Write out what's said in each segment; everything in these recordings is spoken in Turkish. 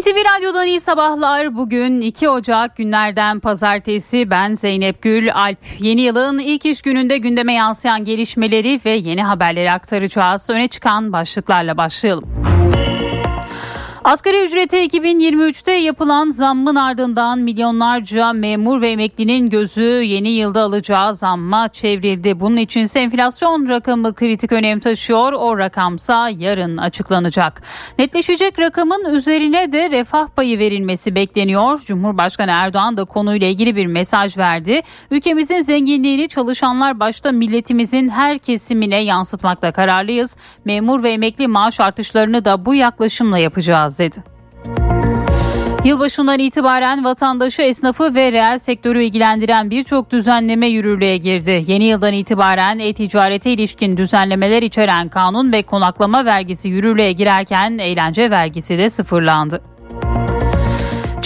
NTV Radyo'dan iyi sabahlar. Bugün 2 Ocak günlerden pazartesi. Ben Zeynep Gül Alp. Yeni yılın ilk iş gününde gündeme yansıyan gelişmeleri ve yeni haberleri aktaracağız. Öne çıkan başlıklarla başlayalım. Asgari ücrete 2023'te yapılan zammın ardından milyonlarca memur ve emeklinin gözü yeni yılda alacağı zamma çevrildi. Bunun için enflasyon rakamı kritik önem taşıyor. O rakamsa yarın açıklanacak. Netleşecek rakamın üzerine de refah payı verilmesi bekleniyor. Cumhurbaşkanı Erdoğan da konuyla ilgili bir mesaj verdi. Ülkemizin zenginliğini çalışanlar başta milletimizin her kesimine yansıtmakta kararlıyız. Memur ve emekli maaş artışlarını da bu yaklaşımla yapacağız dedi. Yılbaşından itibaren vatandaşı, esnafı ve reel sektörü ilgilendiren birçok düzenleme yürürlüğe girdi. Yeni yıldan itibaren e-ticarete ilişkin düzenlemeler içeren kanun ve konaklama vergisi yürürlüğe girerken eğlence vergisi de sıfırlandı.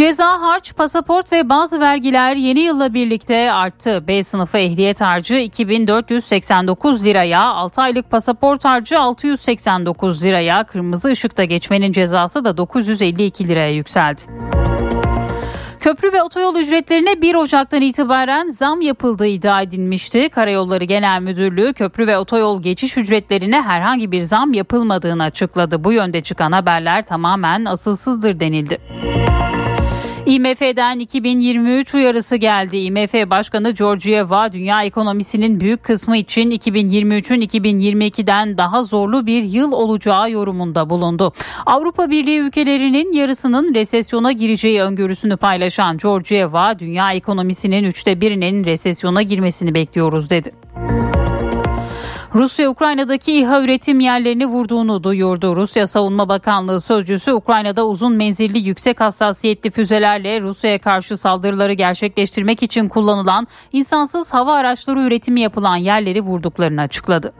Ceza, harç, pasaport ve bazı vergiler yeni yılla birlikte arttı. B sınıfı ehliyet harcı 2489 liraya, 6 aylık pasaport harcı 689 liraya, kırmızı ışıkta geçmenin cezası da 952 liraya yükseldi. Köprü ve otoyol ücretlerine 1 Ocak'tan itibaren zam yapıldığı iddia edilmişti. Karayolları Genel Müdürlüğü köprü ve otoyol geçiş ücretlerine herhangi bir zam yapılmadığını açıkladı. Bu yönde çıkan haberler tamamen asılsızdır denildi. IMF'den 2023 uyarısı geldi. IMF Başkanı Georgieva dünya ekonomisinin büyük kısmı için 2023'ün 2022'den daha zorlu bir yıl olacağı yorumunda bulundu. Avrupa Birliği ülkelerinin yarısının resesyona gireceği öngörüsünü paylaşan Georgieva dünya ekonomisinin üçte birinin resesyona girmesini bekliyoruz dedi. Rusya Ukrayna'daki İHA üretim yerlerini vurduğunu duyurdu. Rusya Savunma Bakanlığı sözcüsü Ukrayna'da uzun menzilli yüksek hassasiyetli füzelerle Rusya'ya karşı saldırıları gerçekleştirmek için kullanılan insansız hava araçları üretimi yapılan yerleri vurduklarını açıkladı.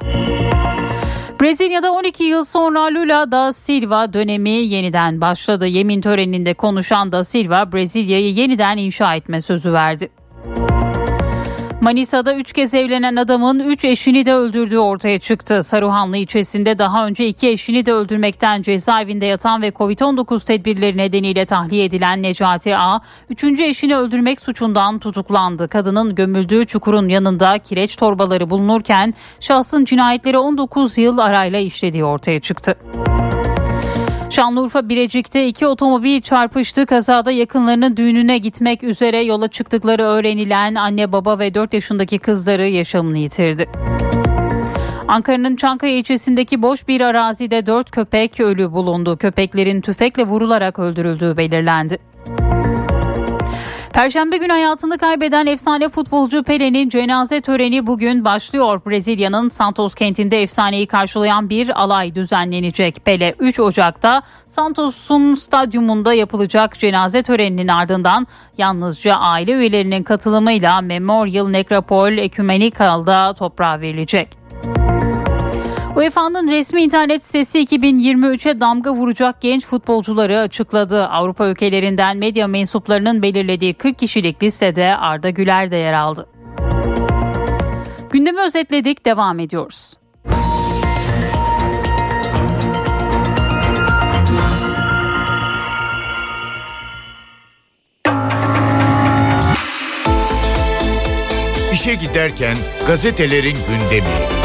Brezilya'da 12 yıl sonra Lula da Silva dönemi yeniden başladı. Yemin töreninde konuşan da Silva Brezilya'yı yeniden inşa etme sözü verdi. Manisa'da 3 kez evlenen adamın 3 eşini de öldürdüğü ortaya çıktı. Saruhanlı ilçesinde daha önce 2 eşini de öldürmekten cezaevinde yatan ve Covid-19 tedbirleri nedeniyle tahliye edilen Necati A, 3. eşini öldürmek suçundan tutuklandı. Kadının gömüldüğü çukurun yanında kireç torbaları bulunurken şahsın cinayetleri 19 yıl arayla işlediği ortaya çıktı. Şanlıurfa Birecik'te iki otomobil çarpıştı. Kazada yakınlarının düğününe gitmek üzere yola çıktıkları öğrenilen anne baba ve 4 yaşındaki kızları yaşamını yitirdi. Ankara'nın Çankaya ilçesindeki boş bir arazide 4 köpek ölü bulundu. Köpeklerin tüfekle vurularak öldürüldüğü belirlendi. Perşembe günü hayatını kaybeden efsane futbolcu Pele'nin cenaze töreni bugün başlıyor. Brezilya'nın Santos kentinde efsaneyi karşılayan bir alay düzenlenecek. Pele 3 Ocak'ta Santos'un stadyumunda yapılacak cenaze töreninin ardından yalnızca aile üyelerinin katılımıyla Memorial Necropol Ecumenikal'da toprağa verilecek. UEFA'nın resmi internet sitesi 2023'e damga vuracak genç futbolcuları açıkladı. Avrupa ülkelerinden medya mensuplarının belirlediği 40 kişilik listede Arda Güler de yer aldı. Gündemi özetledik, devam ediyoruz. İşe giderken gazetelerin gündemi.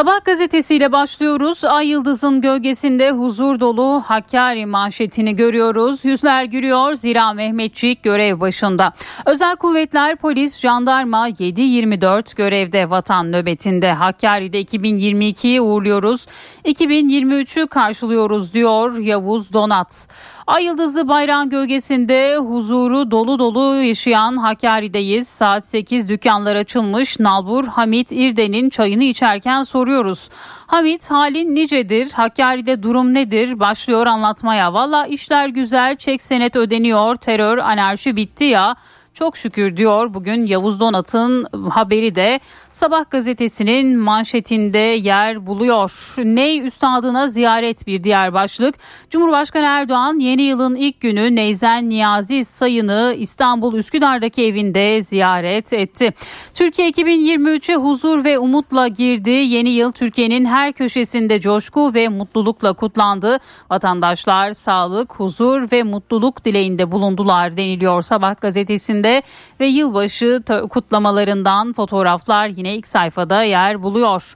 Sabah gazetesiyle başlıyoruz. Ay Yıldız'ın gölgesinde huzur dolu Hakkari manşetini görüyoruz. Yüzler gülüyor zira Mehmetçik görev başında. Özel kuvvetler, polis, jandarma 7-24 görevde vatan nöbetinde. Hakkari'de 2022'yi uğurluyoruz. 2023'ü karşılıyoruz diyor Yavuz Donat. Ay yıldızlı bayrağın gölgesinde huzuru dolu dolu yaşayan Hakkari'deyiz. Saat 8 dükkanlar açılmış. Nalbur Hamit İrden'in çayını içerken soruyoruz. Hamit halin nicedir? Hakkari'de durum nedir? Başlıyor anlatmaya. Valla işler güzel, çek senet ödeniyor, terör, anarşi bitti ya. çok şükür diyor bugün Yavuz Donat'ın haberi de Sabah gazetesinin manşetinde yer buluyor. Ney Üstadına ziyaret bir diğer başlık. Cumhurbaşkanı Erdoğan yeni yılın ilk günü Neyzen Niyazi Sayın'ı İstanbul Üsküdar'daki evinde ziyaret etti. Türkiye 2023'e huzur ve umutla girdi. Yeni yıl Türkiye'nin her köşesinde coşku ve mutlulukla kutlandı. Vatandaşlar sağlık, huzur ve mutluluk dileğinde bulundular deniliyor Sabah gazetesinde ve yılbaşı kutlamalarından fotoğraflar yine ilk sayfada yer buluyor.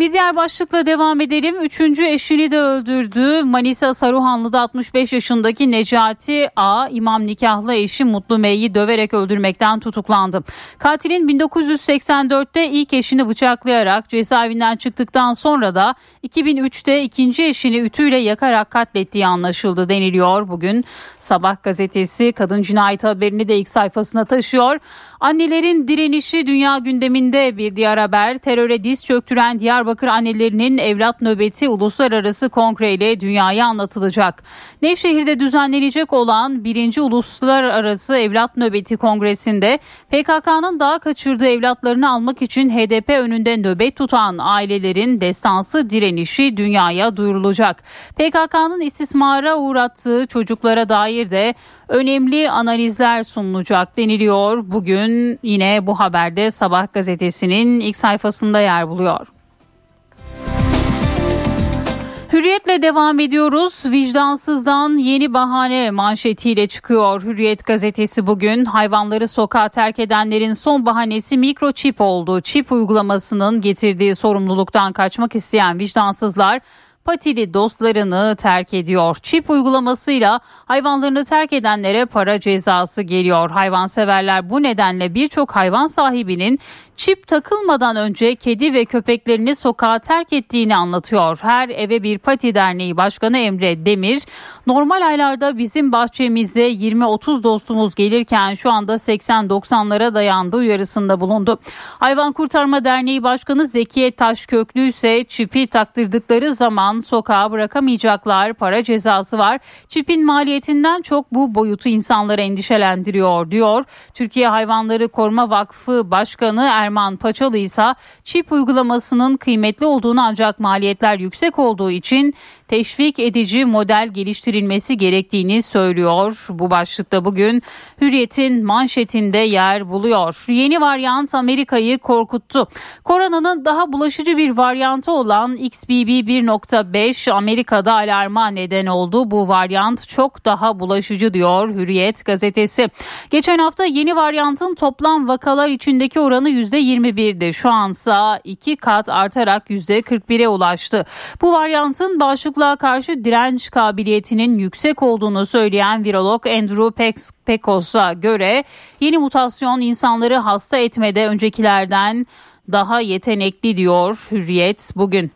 Bir diğer başlıkla devam edelim. Üçüncü eşini de öldürdü. Manisa Saruhanlı'da 65 yaşındaki Necati A. imam nikahlı eşi Mutlu Mey'i döverek öldürmekten tutuklandı. Katilin 1984'te ilk eşini bıçaklayarak cezaevinden çıktıktan sonra da 2003'te ikinci eşini ütüyle yakarak katlettiği anlaşıldı deniliyor. Bugün Sabah gazetesi kadın cinayeti haberini de ilk sayfasına taşıyor. Annelerin direnişi dünya gündeminde bir diğer haber. Teröre diz çöktüren Diyarbakır annelerinin evlat nöbeti uluslararası kongreyle dünyaya anlatılacak. Nevşehir'de düzenlenecek olan birinci uluslararası evlat nöbeti kongresinde PKK'nın daha kaçırdığı evlatlarını almak için HDP önünde nöbet tutan ailelerin destansı direnişi dünyaya duyurulacak. PKK'nın istismara uğrattığı çocuklara dair de önemli analizler sunulacak deniliyor. Bugün yine bu haberde Sabah gazetesinin ilk sayfasında yer buluyor. Hürriyetle devam ediyoruz. Vicdansızdan yeni bahane manşetiyle çıkıyor Hürriyet gazetesi bugün. Hayvanları sokağa terk edenlerin son bahanesi mikroçip oldu. Çip uygulamasının getirdiği sorumluluktan kaçmak isteyen vicdansızlar patili dostlarını terk ediyor. Çip uygulamasıyla hayvanlarını terk edenlere para cezası geliyor. Hayvanseverler bu nedenle birçok hayvan sahibinin çip takılmadan önce kedi ve köpeklerini sokağa terk ettiğini anlatıyor. Her eve bir pati derneği başkanı Emre Demir, normal aylarda bizim bahçemize 20-30 dostumuz gelirken şu anda 80-90'lara dayandı uyarısında bulundu. Hayvan Kurtarma Derneği Başkanı Zekiye Taşköklü ise çipi taktırdıkları zaman sokağa bırakamayacaklar. Para cezası var. Çipin maliyetinden çok bu boyutu insanları endişelendiriyor diyor. Türkiye Hayvanları Koruma Vakfı Başkanı Erman Paçalı ise çip uygulamasının kıymetli olduğunu ancak maliyetler yüksek olduğu için teşvik edici model geliştirilmesi gerektiğini söylüyor. Bu başlıkta bugün Hürriyet'in manşetinde yer buluyor. Yeni varyant Amerika'yı korkuttu. Koronanın daha bulaşıcı bir varyantı olan XBB 1.5 Amerika'da alarma neden oldu. Bu varyant çok daha bulaşıcı diyor Hürriyet gazetesi. Geçen hafta yeni varyantın toplam vakalar içindeki oranı %21'di. Şu ansa iki kat artarak %41'e ulaştı. Bu varyantın bağışıklık hastalığa karşı direnç kabiliyetinin yüksek olduğunu söyleyen virolog Andrew Pekos'a göre yeni mutasyon insanları hasta etmede öncekilerden daha yetenekli diyor Hürriyet bugün.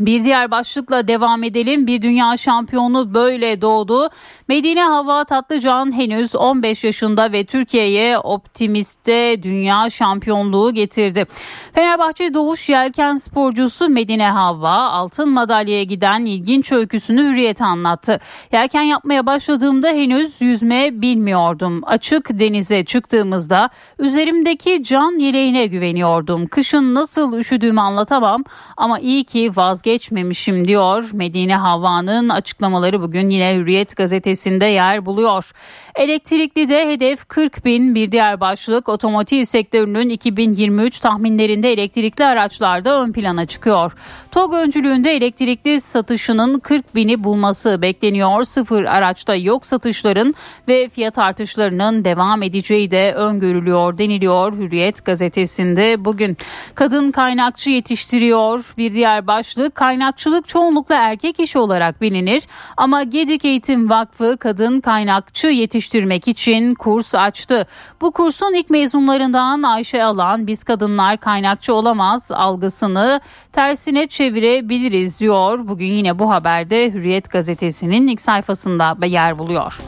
Bir diğer başlıkla devam edelim. Bir dünya şampiyonu böyle doğdu. Medine Hava Tatlıcan henüz 15 yaşında ve Türkiye'ye optimiste dünya şampiyonluğu getirdi. Fenerbahçe Doğuş Yelken sporcusu Medine Hava altın madalyaya giden ilginç öyküsünü hürriyete anlattı. Yelken yapmaya başladığımda henüz yüzme bilmiyordum. Açık denize çıktığımızda üzerimdeki can yeleğine güveniyordum. Kışın nasıl üşüdüğümü anlatamam ama iyi ki vazgeçtim vazgeçmemişim diyor. Medine Havva'nın açıklamaları bugün yine Hürriyet gazetesinde yer buluyor. Elektrikli de hedef 40 bin bir diğer başlık otomotiv sektörünün 2023 tahminlerinde elektrikli araçlarda ön plana çıkıyor. TOG öncülüğünde elektrikli satışının 40 bini bulması bekleniyor. Sıfır araçta yok satışların ve fiyat artışlarının devam edeceği de öngörülüyor deniliyor Hürriyet gazetesinde bugün. Kadın kaynakçı yetiştiriyor bir diğer başlık kaynakçılık çoğunlukla erkek işi olarak bilinir ama Gedik Eğitim Vakfı kadın kaynakçı yetiştirmek için kurs açtı. Bu kursun ilk mezunlarından Ayşe Alan biz kadınlar kaynakçı olamaz algısını tersine çevirebiliriz diyor. Bugün yine bu haberde Hürriyet gazetesinin ilk sayfasında yer buluyor.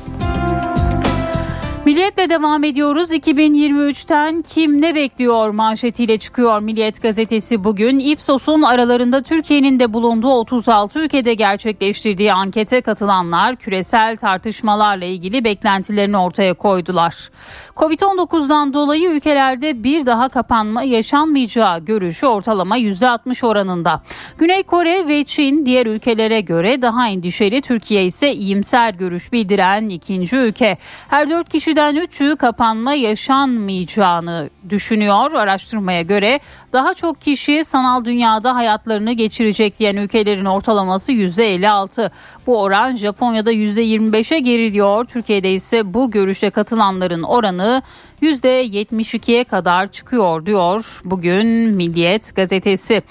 Milliyetle devam ediyoruz. 2023'ten kim ne bekliyor manşetiyle çıkıyor Milliyet gazetesi bugün. Ipsos'un aralarında Türkiye'nin de bulunduğu 36 ülkede gerçekleştirdiği ankete katılanlar küresel tartışmalarla ilgili beklentilerini ortaya koydular. Covid-19'dan dolayı ülkelerde bir daha kapanma yaşanmayacağı görüşü ortalama %60 oranında. Güney Kore ve Çin diğer ülkelere göre daha endişeli, Türkiye ise iyimser görüş bildiren ikinci ülke. Her dört kişiden kişiden 3'ü kapanma yaşanmayacağını düşünüyor. Araştırmaya göre daha çok kişi sanal dünyada hayatlarını geçirecek diyen ülkelerin ortalaması %56. Bu oran Japonya'da %25'e geriliyor. Türkiye'de ise bu görüşe katılanların oranı %72'ye kadar çıkıyor diyor bugün Milliyet gazetesi.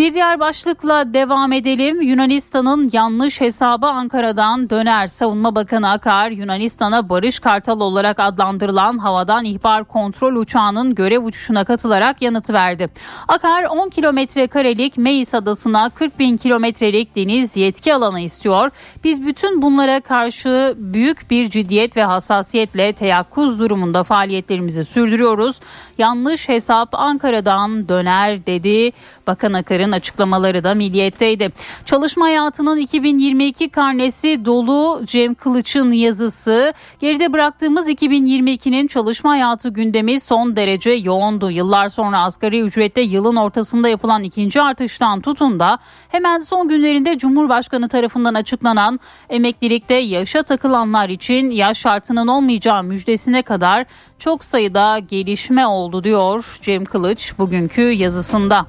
Bir diğer başlıkla devam edelim. Yunanistan'ın yanlış hesabı Ankara'dan döner. Savunma Bakanı Akar, Yunanistan'a Barış Kartal olarak adlandırılan havadan ihbar kontrol uçağının görev uçuşuna katılarak yanıt verdi. Akar 10 kilometre karelik Meis Adası'na 40 bin kilometrelik deniz yetki alanı istiyor. Biz bütün bunlara karşı büyük bir ciddiyet ve hassasiyetle teyakkuz durumunda faaliyetlerimizi sürdürüyoruz. Yanlış hesap Ankara'dan döner dedi. Bakan Akar'ın açıklamaları da milliyetteydi. Çalışma hayatının 2022 karnesi dolu Cem Kılıç'ın yazısı. Geride bıraktığımız 2022'nin çalışma hayatı gündemi son derece yoğundu. Yıllar sonra asgari ücrette yılın ortasında yapılan ikinci artıştan tutun da hemen son günlerinde Cumhurbaşkanı tarafından açıklanan emeklilikte yaşa takılanlar için yaş şartının olmayacağı müjdesine kadar çok sayıda gelişme oldu diyor Cem Kılıç bugünkü yazısında.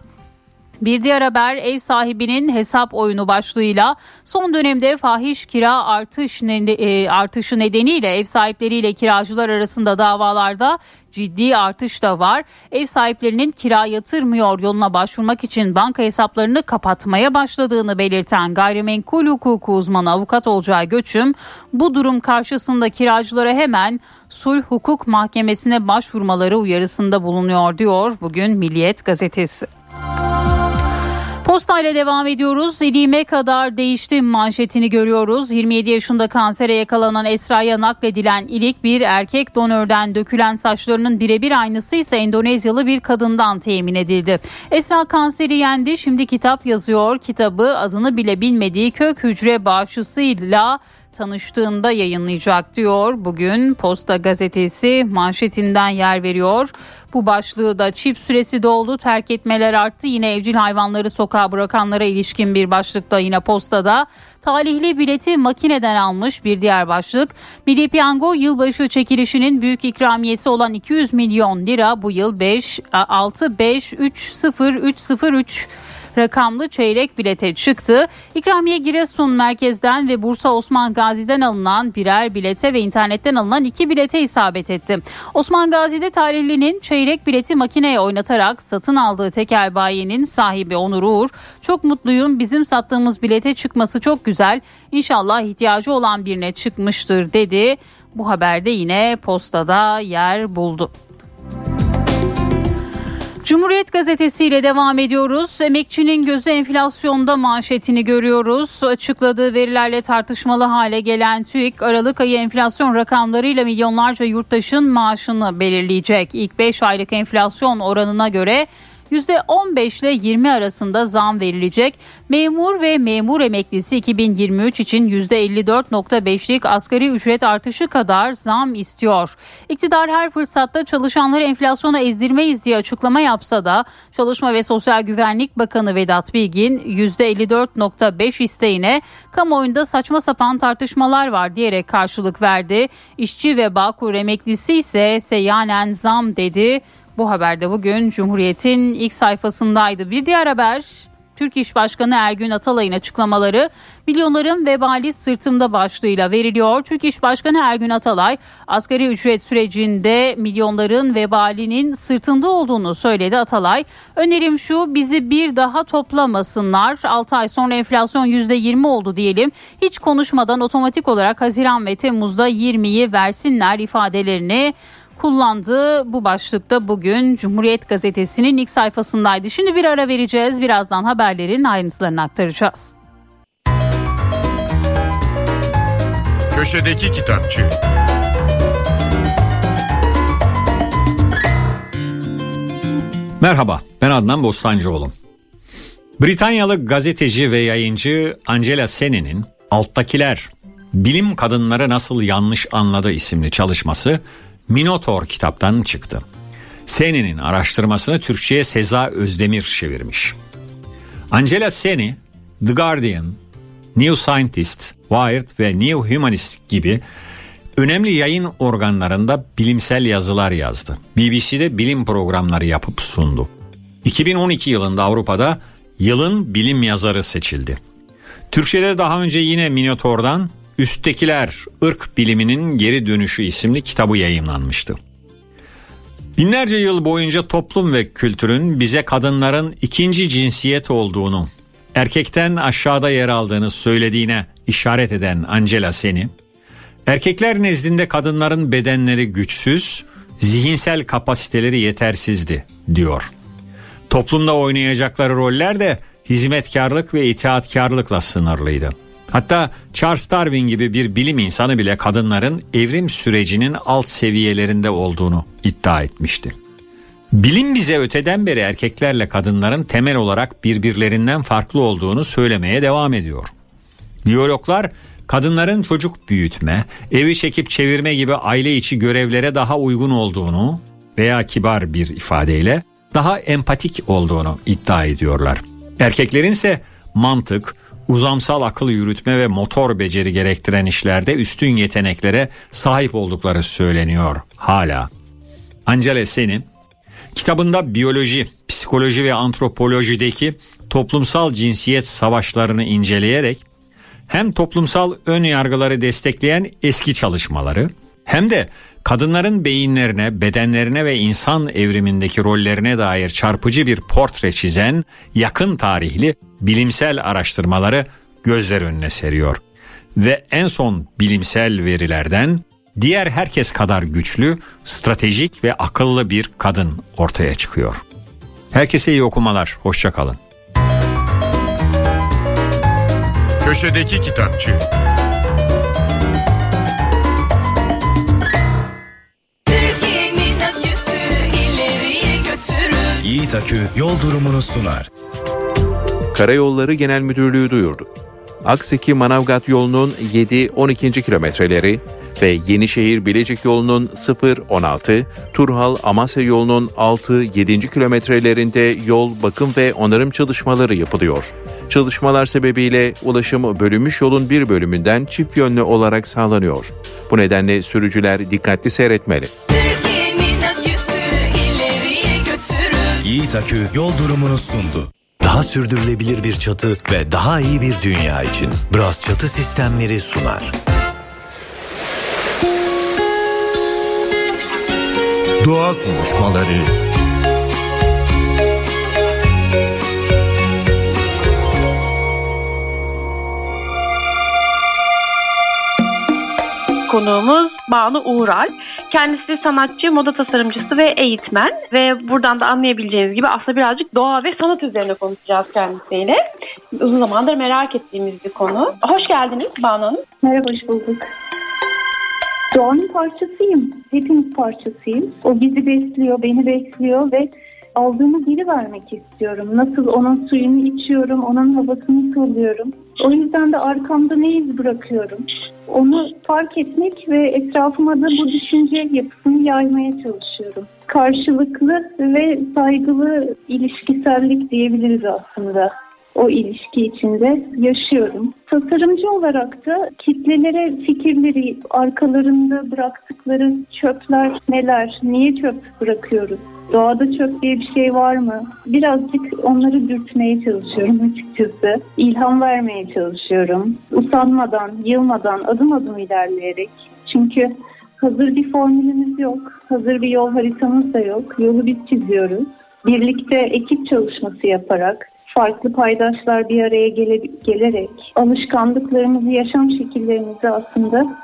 Bir diğer haber ev sahibinin hesap oyunu başlığıyla son dönemde fahiş kira artış e, artışı nedeniyle ev sahipleriyle kiracılar arasında davalarda ciddi artış da var. Ev sahiplerinin kira yatırmıyor yoluna başvurmak için banka hesaplarını kapatmaya başladığını belirten gayrimenkul hukuku uzmanı avukat Olcay Göçüm bu durum karşısında kiracılara hemen sulh hukuk mahkemesine başvurmaları uyarısında bulunuyor diyor bugün Milliyet gazetesi. Posta ile devam ediyoruz. İliğime kadar değişti manşetini görüyoruz. 27 yaşında kansere yakalanan Esra'ya nakledilen ilik bir erkek donörden dökülen saçlarının birebir aynısı ise Endonezyalı bir kadından temin edildi. Esra kanseri yendi. Şimdi kitap yazıyor. Kitabı adını bile bilmediği kök hücre bağışçısıyla tanıştığında yayınlayacak diyor. Bugün Posta gazetesi manşetinden yer veriyor. Bu başlığı da çip süresi doldu terk etmeler arttı. Yine evcil hayvanları sokağa bırakanlara ilişkin bir başlık da yine postada. Talihli bileti makineden almış bir diğer başlık. Milli Piyango yılbaşı çekilişinin büyük ikramiyesi olan 200 milyon lira bu yıl 5 6 5 3 0 3 0 3 rakamlı çeyrek bilete çıktı. İkramiye Giresun merkezden ve Bursa Osman Gazi'den alınan birer bilete ve internetten alınan iki bilete isabet etti. Osman Gazi'de tarihlinin çeyrek bileti makineye oynatarak satın aldığı tekel bayinin sahibi Onur Uğur, çok mutluyum bizim sattığımız bilete çıkması çok güzel. İnşallah ihtiyacı olan birine çıkmıştır dedi. Bu haberde yine postada yer buldu. Cumhuriyet Gazetesi ile devam ediyoruz. Emekçinin gözü enflasyonda manşetini görüyoruz. Açıkladığı verilerle tartışmalı hale gelen TÜİK Aralık ayı enflasyon rakamlarıyla milyonlarca yurttaşın maaşını belirleyecek. İlk 5 aylık enflasyon oranına göre %15 ile 20 arasında zam verilecek. Memur ve memur emeklisi 2023 için %54.5'lik asgari ücret artışı kadar zam istiyor. İktidar her fırsatta çalışanları enflasyona ezdirmeyiz diye açıklama yapsa da Çalışma ve Sosyal Güvenlik Bakanı Vedat Bilgin %54.5 isteğine kamuoyunda saçma sapan tartışmalar var diyerek karşılık verdi. İşçi ve Bağkur emeklisi ise seyyanen zam dedi. Bu haberde bugün Cumhuriyet'in ilk sayfasındaydı. Bir diğer haber Türk İş Başkanı Ergün Atalay'ın açıklamaları milyonların vebali sırtımda başlığıyla veriliyor. Türk İş Başkanı Ergün Atalay asgari ücret sürecinde milyonların vebalinin sırtında olduğunu söyledi Atalay. Önerim şu bizi bir daha toplamasınlar. 6 ay sonra enflasyon %20 oldu diyelim. Hiç konuşmadan otomatik olarak Haziran ve Temmuz'da 20'yi versinler ifadelerini kullandı. Bu başlıkta bugün Cumhuriyet Gazetesi'nin ilk sayfasındaydı. Şimdi bir ara vereceğiz. Birazdan haberlerin ayrıntılarını aktaracağız. Köşedeki Kitapçı Merhaba, ben Adnan Bostancıoğlu. Britanyalı gazeteci ve yayıncı Angela Sene'nin Alttakiler Bilim Kadınları Nasıl Yanlış Anladı isimli çalışması Minotaur kitaptan çıktı. Senne'nin araştırmasını Türkçe'ye Seza Özdemir çevirmiş. Angela Senne, The Guardian, New Scientist, Wired ve New Humanist gibi önemli yayın organlarında bilimsel yazılar yazdı. BBC'de bilim programları yapıp sundu. 2012 yılında Avrupa'da yılın bilim yazarı seçildi. Türkçe'de daha önce yine Minotaur'dan Üsttekiler ırk Biliminin Geri Dönüşü isimli kitabı yayınlanmıştı. Binlerce yıl boyunca toplum ve kültürün bize kadınların ikinci cinsiyet olduğunu, erkekten aşağıda yer aldığını söylediğine işaret eden Angela Seni, erkekler nezdinde kadınların bedenleri güçsüz, zihinsel kapasiteleri yetersizdi diyor. Toplumda oynayacakları roller de hizmetkarlık ve itaatkarlıkla sınırlıydı. Hatta Charles Darwin gibi bir bilim insanı bile kadınların evrim sürecinin alt seviyelerinde olduğunu iddia etmişti. Bilim bize öteden beri erkeklerle kadınların temel olarak birbirlerinden farklı olduğunu söylemeye devam ediyor. Biyologlar kadınların çocuk büyütme, evi çekip çevirme gibi aile içi görevlere daha uygun olduğunu veya kibar bir ifadeyle daha empatik olduğunu iddia ediyorlar. Erkeklerin ise mantık, uzamsal akıl yürütme ve motor beceri gerektiren işlerde üstün yeteneklere sahip oldukları söyleniyor hala. Angela Seni kitabında biyoloji, psikoloji ve antropolojideki toplumsal cinsiyet savaşlarını inceleyerek hem toplumsal ön yargıları destekleyen eski çalışmaları hem de kadınların beyinlerine, bedenlerine ve insan evrimindeki rollerine dair çarpıcı bir portre çizen yakın tarihli bilimsel araştırmaları gözler önüne seriyor. Ve en son bilimsel verilerden diğer herkes kadar güçlü, stratejik ve akıllı bir kadın ortaya çıkıyor. Herkese iyi okumalar, hoşçakalın. Köşedeki Kitapçı Yiğit Akü yol durumunu sunar. Karayolları Genel Müdürlüğü duyurdu. Akseki Manavgat yolunun 7-12. kilometreleri ve Yenişehir Bilecik yolunun 0-16, Turhal Amasya yolunun 6-7. kilometrelerinde yol bakım ve onarım çalışmaları yapılıyor. Çalışmalar sebebiyle ulaşım bölünmüş yolun bir bölümünden çift yönlü olarak sağlanıyor. Bu nedenle sürücüler dikkatli seyretmeli. Yiğit Akü yol durumunu sundu. Daha sürdürülebilir bir çatı ve daha iyi bir dünya için Bras Çatı Sistemleri sunar. Doğa konuşmaları Konuğumuz Banu Uğral. Kendisi sanatçı, moda tasarımcısı ve eğitmen ve buradan da anlayabileceğiniz gibi aslında birazcık doğa ve sanat üzerine konuşacağız kendisiyle. Uzun zamandır merak ettiğimiz bir konu. Hoş geldiniz Banu Hanım. Merhaba, hoş bulduk. Doğanın parçasıyım. Hepimiz parçasıyım. O bizi besliyor, beni besliyor ve aldığımı geri vermek istiyorum. Nasıl onun suyunu içiyorum, onun havasını soluyorum. O yüzden de arkamda ne iz bırakıyorum. Onu fark etmek ve etrafıma da bu düşünce yapısını yaymaya çalışıyorum. Karşılıklı ve saygılı ilişkisellik diyebiliriz aslında o ilişki içinde yaşıyorum. Tasarımcı olarak da kitlelere fikirleri, arkalarında bıraktıkları çöpler neler, niye çöp bırakıyoruz? Doğada çöp diye bir şey var mı? Birazcık onları dürtmeye çalışıyorum açıkçası. İlham vermeye çalışıyorum. Usanmadan, yılmadan, adım adım ilerleyerek. Çünkü hazır bir formülümüz yok. Hazır bir yol haritamız da yok. Yolu biz çiziyoruz. Birlikte ekip çalışması yaparak, farklı paydaşlar bir araya gele, gelerek alışkanlıklarımızı, yaşam şekillerimizi aslında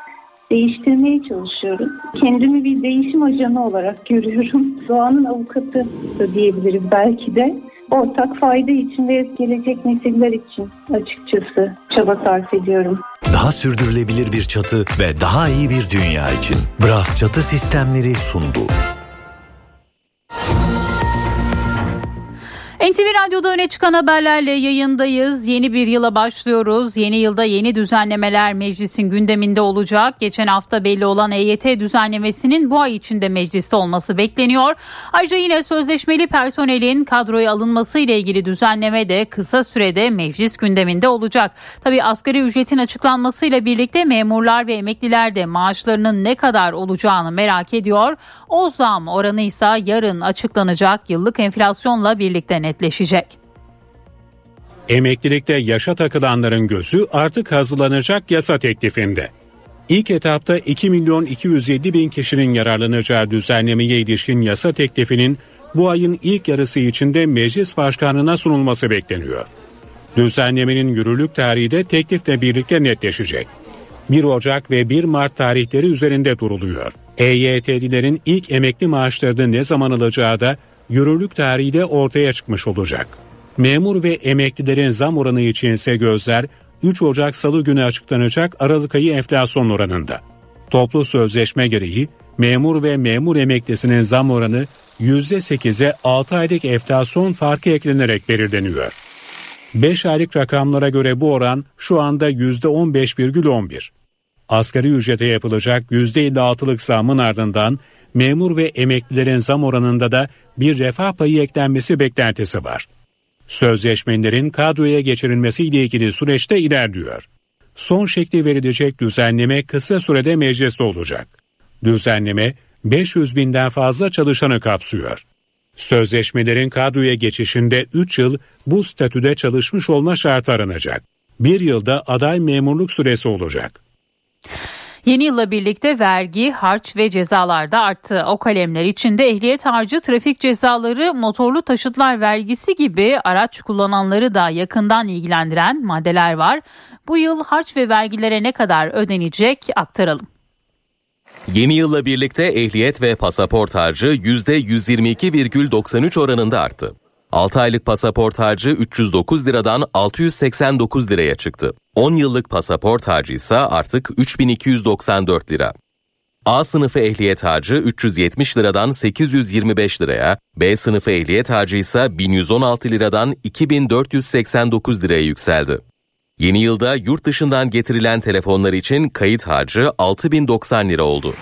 değiştirmeye çalışıyoruz. Kendimi bir değişim ajanı olarak görüyorum. Doğanın avukatı da diyebiliriz belki de. Ortak fayda için ve gelecek nesiller için açıkçası çaba sarf ediyorum. Daha sürdürülebilir bir çatı ve daha iyi bir dünya için Bras Çatı Sistemleri sundu. NTV Radyo'da öne çıkan haberlerle yayındayız. Yeni bir yıla başlıyoruz. Yeni yılda yeni düzenlemeler meclisin gündeminde olacak. Geçen hafta belli olan EYT düzenlemesinin bu ay içinde mecliste olması bekleniyor. Ayrıca yine sözleşmeli personelin kadroya alınması ile ilgili düzenleme de kısa sürede meclis gündeminde olacak. Tabii asgari ücretin açıklanmasıyla birlikte memurlar ve emekliler de maaşlarının ne kadar olacağını merak ediyor. O zam oranı ise yarın açıklanacak yıllık enflasyonla birlikte netleşecek. Emeklilikte yaşa takılanların gözü artık hazırlanacak yasa teklifinde. İlk etapta 2 milyon 207 bin kişinin yararlanacağı düzenlemeye ilişkin yasa teklifinin bu ayın ilk yarısı içinde meclis başkanına sunulması bekleniyor. Düzenlemenin yürürlük tarihi de teklifle birlikte netleşecek. 1 Ocak ve 1 Mart tarihleri üzerinde duruluyor. EYT'lilerin ilk emekli maaşlarını ne zaman alacağı da yürürlük tarihi de ortaya çıkmış olacak. Memur ve emeklilerin zam oranı için ise gözler 3 Ocak Salı günü açıklanacak Aralık ayı enflasyon oranında. Toplu sözleşme gereği memur ve memur emeklisinin zam oranı %8'e 6 aylık enflasyon farkı eklenerek belirleniyor. 5 aylık rakamlara göre bu oran şu anda %15,11. Asgari ücrete yapılacak %56'lık zamın ardından memur ve emeklilerin zam oranında da bir refah payı eklenmesi beklentisi var. Sözleşmelerin kadroya geçirilmesiyle ilgili süreçte ilerliyor. Son şekli verilecek düzenleme kısa sürede mecliste olacak. Düzenleme 500 binden fazla çalışanı kapsıyor. Sözleşmelerin kadroya geçişinde 3 yıl bu statüde çalışmış olma şartı aranacak. Bir yılda aday memurluk süresi olacak. Yeni yılla birlikte vergi, harç ve cezalar da arttı. O kalemler içinde ehliyet harcı, trafik cezaları, motorlu taşıtlar vergisi gibi araç kullananları da yakından ilgilendiren maddeler var. Bu yıl harç ve vergilere ne kadar ödenecek aktaralım. Yeni yılla birlikte ehliyet ve pasaport harcı %122,93 oranında arttı. 6 aylık pasaport harcı 309 liradan 689 liraya çıktı. 10 yıllık pasaport harcı ise artık 3294 lira. A sınıfı ehliyet harcı 370 liradan 825 liraya, B sınıfı ehliyet harcı ise 1116 liradan 2489 liraya yükseldi. Yeni yılda yurt dışından getirilen telefonlar için kayıt harcı 6090 lira oldu.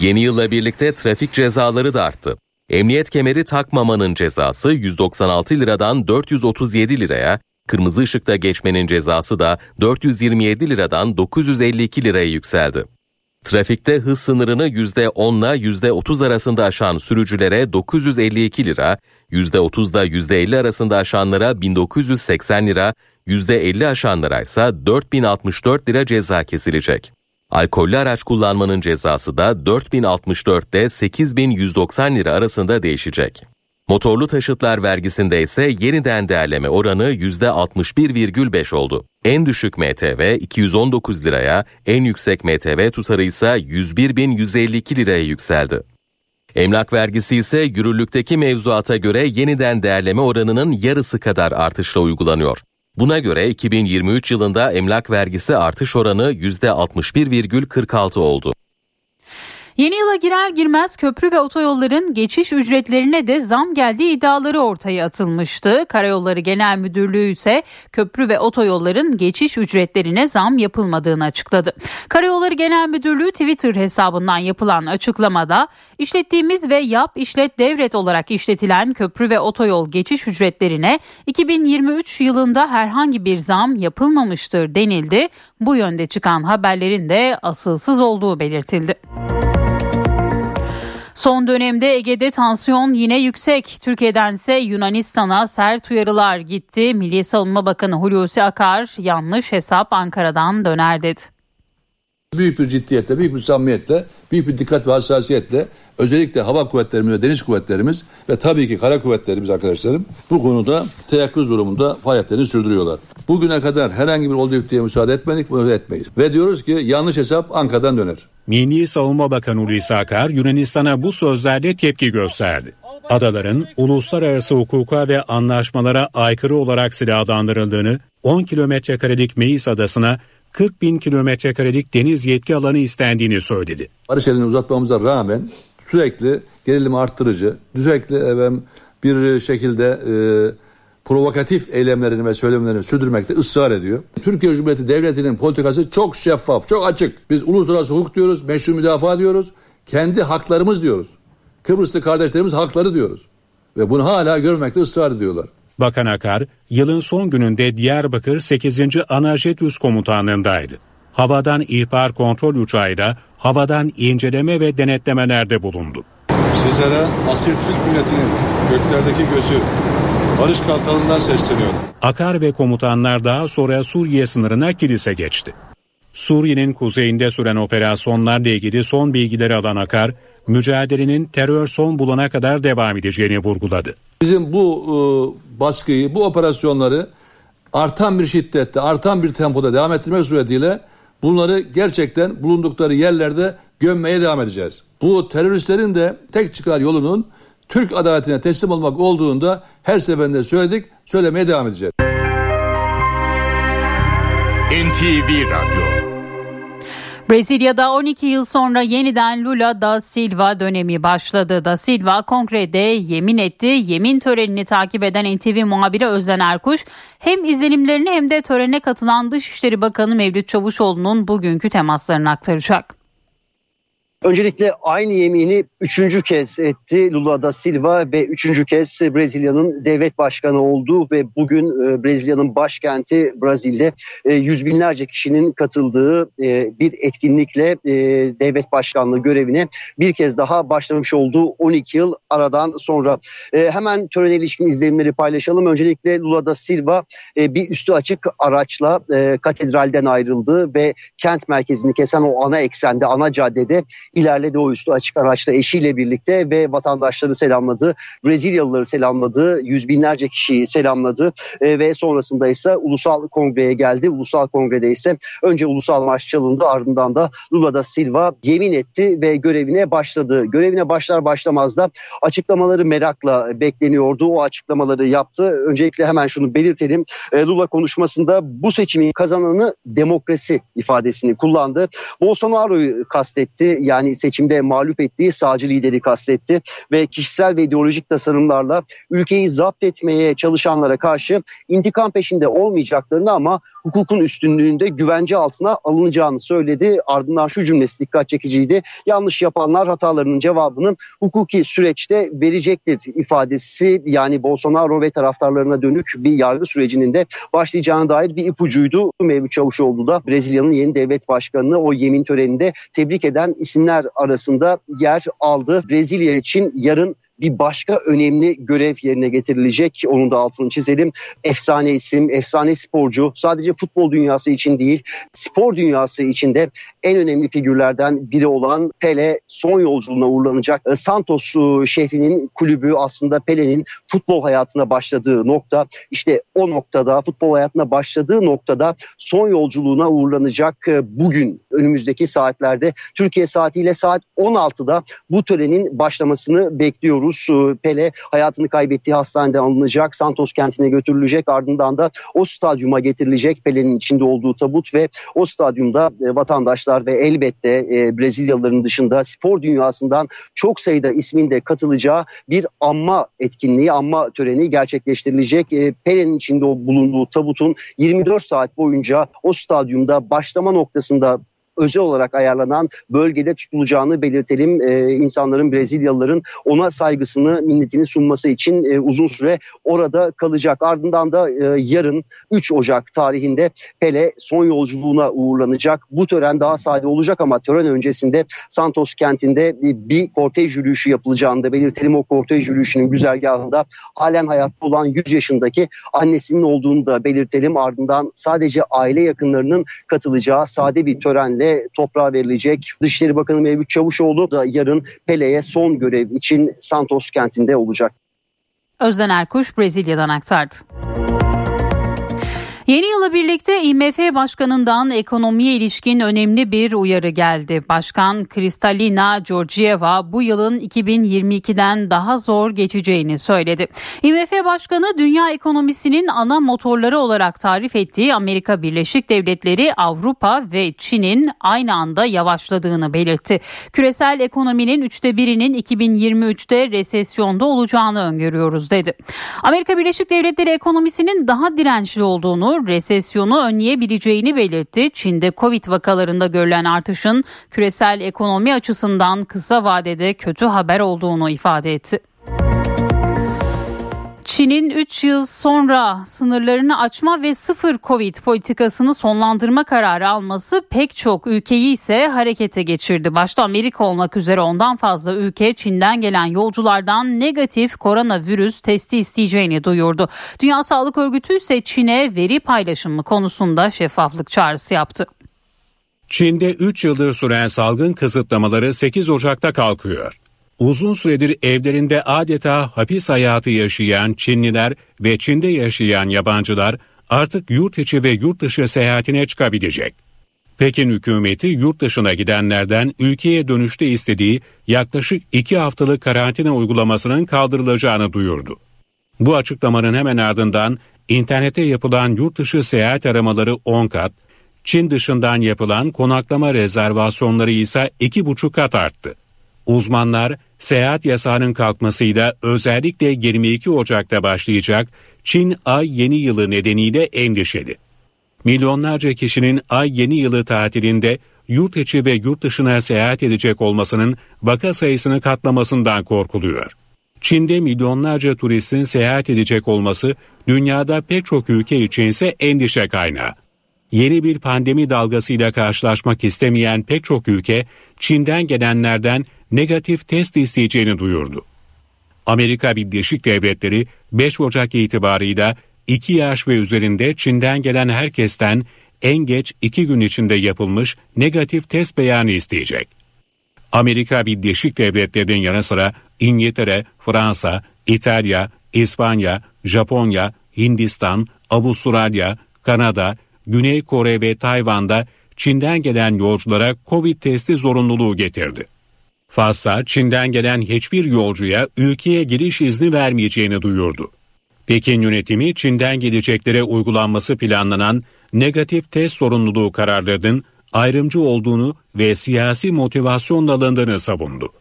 Yeni yılla birlikte trafik cezaları da arttı. Emniyet kemeri takmamanın cezası 196 liradan 437 liraya, kırmızı ışıkta geçmenin cezası da 427 liradan 952 liraya yükseldi. Trafikte hız sınırını %10 ile %30 arasında aşan sürücülere 952 lira, %30 ile %50 arasında aşanlara 1980 lira, %50 aşanlara ise 4064 lira ceza kesilecek. Alkollü araç kullanmanın cezası da 4064 ile 8190 lira arasında değişecek. Motorlu taşıtlar vergisinde ise yeniden değerleme oranı %61,5 oldu. En düşük MTV 219 liraya, en yüksek MTV tutarı ise 101.152 liraya yükseldi. Emlak vergisi ise yürürlükteki mevzuata göre yeniden değerleme oranının yarısı kadar artışla uygulanıyor. Buna göre 2023 yılında emlak vergisi artış oranı %61,46 oldu. Yeni yıla girer girmez köprü ve otoyolların geçiş ücretlerine de zam geldiği iddiaları ortaya atılmıştı. Karayolları Genel Müdürlüğü ise köprü ve otoyolların geçiş ücretlerine zam yapılmadığını açıkladı. Karayolları Genel Müdürlüğü Twitter hesabından yapılan açıklamada işlettiğimiz ve yap işlet devret olarak işletilen köprü ve otoyol geçiş ücretlerine 2023 yılında herhangi bir zam yapılmamıştır denildi. Bu yönde çıkan haberlerin de asılsız olduğu belirtildi. Son dönemde Ege'de tansiyon yine yüksek. Türkiye'den ise Yunanistan'a sert uyarılar gitti. Milli Savunma Bakanı Hulusi Akar yanlış hesap Ankara'dan döner dedi. Büyük bir ciddiyetle, büyük bir samimiyetle, büyük bir dikkat ve hassasiyetle özellikle hava kuvvetlerimiz ve deniz kuvvetlerimiz ve tabii ki kara kuvvetlerimiz arkadaşlarım bu konuda teyakkuz durumunda faaliyetlerini sürdürüyorlar. Bugüne kadar herhangi bir olduğu diye müsaade etmedik, müsaade etmeyiz. Ve diyoruz ki yanlış hesap Ankara'dan döner. Milli Savunma Bakanı Hulusi Akar Yunanistan'a bu sözlerle tepki gösterdi. Adaların uluslararası hukuka ve anlaşmalara aykırı olarak silahlandırıldığını, 10 kilometre karelik Meis adasına 40 bin kilometre karelik deniz yetki alanı istendiğini söyledi. Barış elini uzatmamıza rağmen sürekli gerilimi arttırıcı, sürekli efendim, bir şekilde e, provokatif eylemlerini ve söylemlerini sürdürmekte ısrar ediyor. Türkiye Cumhuriyeti Devleti'nin politikası çok şeffaf, çok açık. Biz uluslararası hukuk diyoruz, meşru müdafaa diyoruz, kendi haklarımız diyoruz. Kıbrıslı kardeşlerimiz hakları diyoruz. Ve bunu hala görmekte ısrar ediyorlar. Bakan Akar, yılın son gününde Diyarbakır 8. Anajet Üst Komutanlığındaydı. Havadan ihbar kontrol uçağıyla havadan inceleme ve denetlemelerde bulundu. Sizlere asil Türk milletinin göklerdeki gözü Barış Kartalı'ndan sesleniyorum. Akar ve komutanlar daha sonra Suriye sınırına kilise geçti. Suriye'nin kuzeyinde süren operasyonlarla ilgili son bilgileri alan Akar, mücadelenin terör son bulana kadar devam edeceğini vurguladı. Bizim bu e, baskıyı, bu operasyonları artan bir şiddette, artan bir tempoda devam ettirmek suretiyle bunları gerçekten bulundukları yerlerde gömmeye devam edeceğiz. Bu teröristlerin de tek çıkar yolunun Türk adaletine teslim olmak olduğunda her seferinde söyledik, söylemeye devam edeceğiz. NTV Radyo Brezilya'da 12 yıl sonra yeniden Lula da Silva dönemi başladı. Da Silva kongrede yemin etti. Yemin törenini takip eden NTV muhabiri Özden Erkuş hem izlenimlerini hem de törene katılan Dışişleri Bakanı Mevlüt Çavuşoğlu'nun bugünkü temaslarını aktaracak. Öncelikle aynı yemini üçüncü kez etti Lula da Silva ve üçüncü kez Brezilya'nın devlet başkanı oldu ve bugün e, Brezilya'nın başkenti Brezil'de e, yüz binlerce kişinin katıldığı e, bir etkinlikle devlet başkanlığı görevine bir kez daha başlamış olduğu 12 yıl aradan sonra. Hemen törene ilişkin izlenimleri paylaşalım. Öncelikle Lula da Silva bir üstü açık araçla katedralden ayrıldı ve kent merkezini kesen o ana eksende, ana caddede ilerledi o üstü açık araçta eşiyle birlikte ve vatandaşları selamladı. Brezilyalıları selamladı. Yüz binlerce kişiyi selamladı e, ve sonrasında ise ulusal kongreye geldi. Ulusal kongrede ise önce ulusal marş çalındı ardından da Lula da Silva yemin etti ve görevine başladı. Görevine başlar başlamaz da açıklamaları merakla bekleniyordu. O açıklamaları yaptı. Öncelikle hemen şunu belirtelim. E, Lula konuşmasında bu seçimin kazananı demokrasi ifadesini kullandı. Bolsonaro'yu kastetti. Yani yani seçimde mağlup ettiği sağcı lideri kastetti ve kişisel ve ideolojik tasarımlarla ülkeyi zapt etmeye çalışanlara karşı intikam peşinde olmayacaklarını ama hukukun üstünlüğünde güvence altına alınacağını söyledi. Ardından şu cümlesi dikkat çekiciydi. Yanlış yapanlar hatalarının cevabını hukuki süreçte verecektir ifadesi yani Bolsonaro ve taraftarlarına dönük bir yargı sürecinin de başlayacağına dair bir ipucuydu. Mevlüt Çavuşoğlu da Brezilya'nın yeni devlet başkanını o yemin töreninde tebrik eden isimler arasında yer aldı. Brezilya için yarın bir başka önemli görev yerine getirilecek. Onun da altını çizelim. Efsane isim, efsane sporcu. Sadece futbol dünyası için değil, spor dünyası için de en önemli figürlerden biri olan Pele son yolculuğuna uğurlanacak. E, Santos e, şehrinin kulübü aslında Pele'nin futbol hayatına başladığı nokta. İşte o noktada futbol hayatına başladığı noktada son yolculuğuna uğurlanacak e, bugün önümüzdeki saatlerde Türkiye saatiyle saat 16'da bu törenin başlamasını bekliyoruz. Pele hayatını kaybettiği hastanede alınacak, Santos kentine götürülecek ardından da o stadyuma getirilecek Pele'nin içinde olduğu tabut ve o stadyumda vatandaşlar Ruslar ve elbette e, Brezilyalıların dışında spor dünyasından çok sayıda ismin de katılacağı bir anma etkinliği, anma töreni gerçekleştirilecek. E, Pele'nin içinde bulunduğu tabutun 24 saat boyunca o stadyumda başlama noktasında özel olarak ayarlanan bölgede tutulacağını belirtelim. E, insanların Brezilyalıların ona saygısını, minnetini sunması için e, uzun süre orada kalacak. Ardından da e, yarın 3 Ocak tarihinde Pele son yolculuğuna uğurlanacak. Bu tören daha sade olacak ama tören öncesinde Santos kentinde bir kortej yürüyüşü yapılacağını da belirtelim. O kortej yürüyüşünün güzergahında halen hayatta olan 100 yaşındaki annesinin olduğunu da belirtelim. Ardından sadece aile yakınlarının katılacağı sade bir törenle ile toprağa verilecek. Dışişleri Bakanı Mevlüt Çavuşoğlu da yarın Pele'ye son görev için Santos kentinde olacak. Özden Erkuş Brezilya'dan aktardı. Yeni yıla birlikte IMF Başkanı'ndan ekonomiye ilişkin önemli bir uyarı geldi. Başkan Kristalina Georgieva bu yılın 2022'den daha zor geçeceğini söyledi. IMF Başkanı dünya ekonomisinin ana motorları olarak tarif ettiği Amerika Birleşik Devletleri, Avrupa ve Çin'in aynı anda yavaşladığını belirtti. Küresel ekonominin üçte birinin 2023'te resesyonda olacağını öngörüyoruz dedi. Amerika Birleşik Devletleri ekonomisinin daha dirençli olduğunu, resesyonu önleyebileceğini belirtti. Çin'de Covid vakalarında görülen artışın küresel ekonomi açısından kısa vadede kötü haber olduğunu ifade etti. Çin'in 3 yıl sonra sınırlarını açma ve sıfır Covid politikasını sonlandırma kararı alması pek çok ülkeyi ise harekete geçirdi. Başta Amerika olmak üzere ondan fazla ülke Çin'den gelen yolculardan negatif koronavirüs testi isteyeceğini duyurdu. Dünya Sağlık Örgütü ise Çin'e veri paylaşımı konusunda şeffaflık çağrısı yaptı. Çin'de 3 yıldır süren salgın kısıtlamaları 8 Ocak'ta kalkıyor. Uzun süredir evlerinde adeta hapis hayatı yaşayan Çinliler ve Çin'de yaşayan yabancılar artık yurt içi ve yurt dışı seyahatine çıkabilecek. Pekin hükümeti yurt dışına gidenlerden ülkeye dönüşte istediği yaklaşık 2 haftalık karantina uygulamasının kaldırılacağını duyurdu. Bu açıklamanın hemen ardından internete yapılan yurt dışı seyahat aramaları 10 kat, Çin dışından yapılan konaklama rezervasyonları ise 2,5 kat arttı. Uzmanlar seyahat yasağının kalkmasıyla özellikle 22 Ocak'ta başlayacak Çin Ay Yeni Yılı nedeniyle endişeli. Milyonlarca kişinin Ay Yeni Yılı tatilinde yurt içi ve yurt dışına seyahat edecek olmasının vaka sayısını katlamasından korkuluyor. Çin'de milyonlarca turistin seyahat edecek olması dünyada pek çok ülke için ise endişe kaynağı. Yeni bir pandemi dalgasıyla karşılaşmak istemeyen pek çok ülke Çin'den gelenlerden negatif test isteyeceğini duyurdu. Amerika Birleşik Devletleri 5 Ocak itibarıyla 2 yaş ve üzerinde Çin'den gelen herkesten en geç 2 gün içinde yapılmış negatif test beyanı isteyecek. Amerika Birleşik Devletleri'nin yanı sıra İngiltere, Fransa, İtalya, İspanya, Japonya, Hindistan, Avustralya, Kanada, Güney Kore ve Tayvan'da Çin'den gelen yolculara Covid testi zorunluluğu getirdi. Fassa, Çin'den gelen hiçbir yolcuya ülkeye giriş izni vermeyeceğini duyurdu. Pekin yönetimi Çin'den gideceklere uygulanması planlanan negatif test sorumluluğu kararlarının ayrımcı olduğunu ve siyasi motivasyonla alındığını savundu.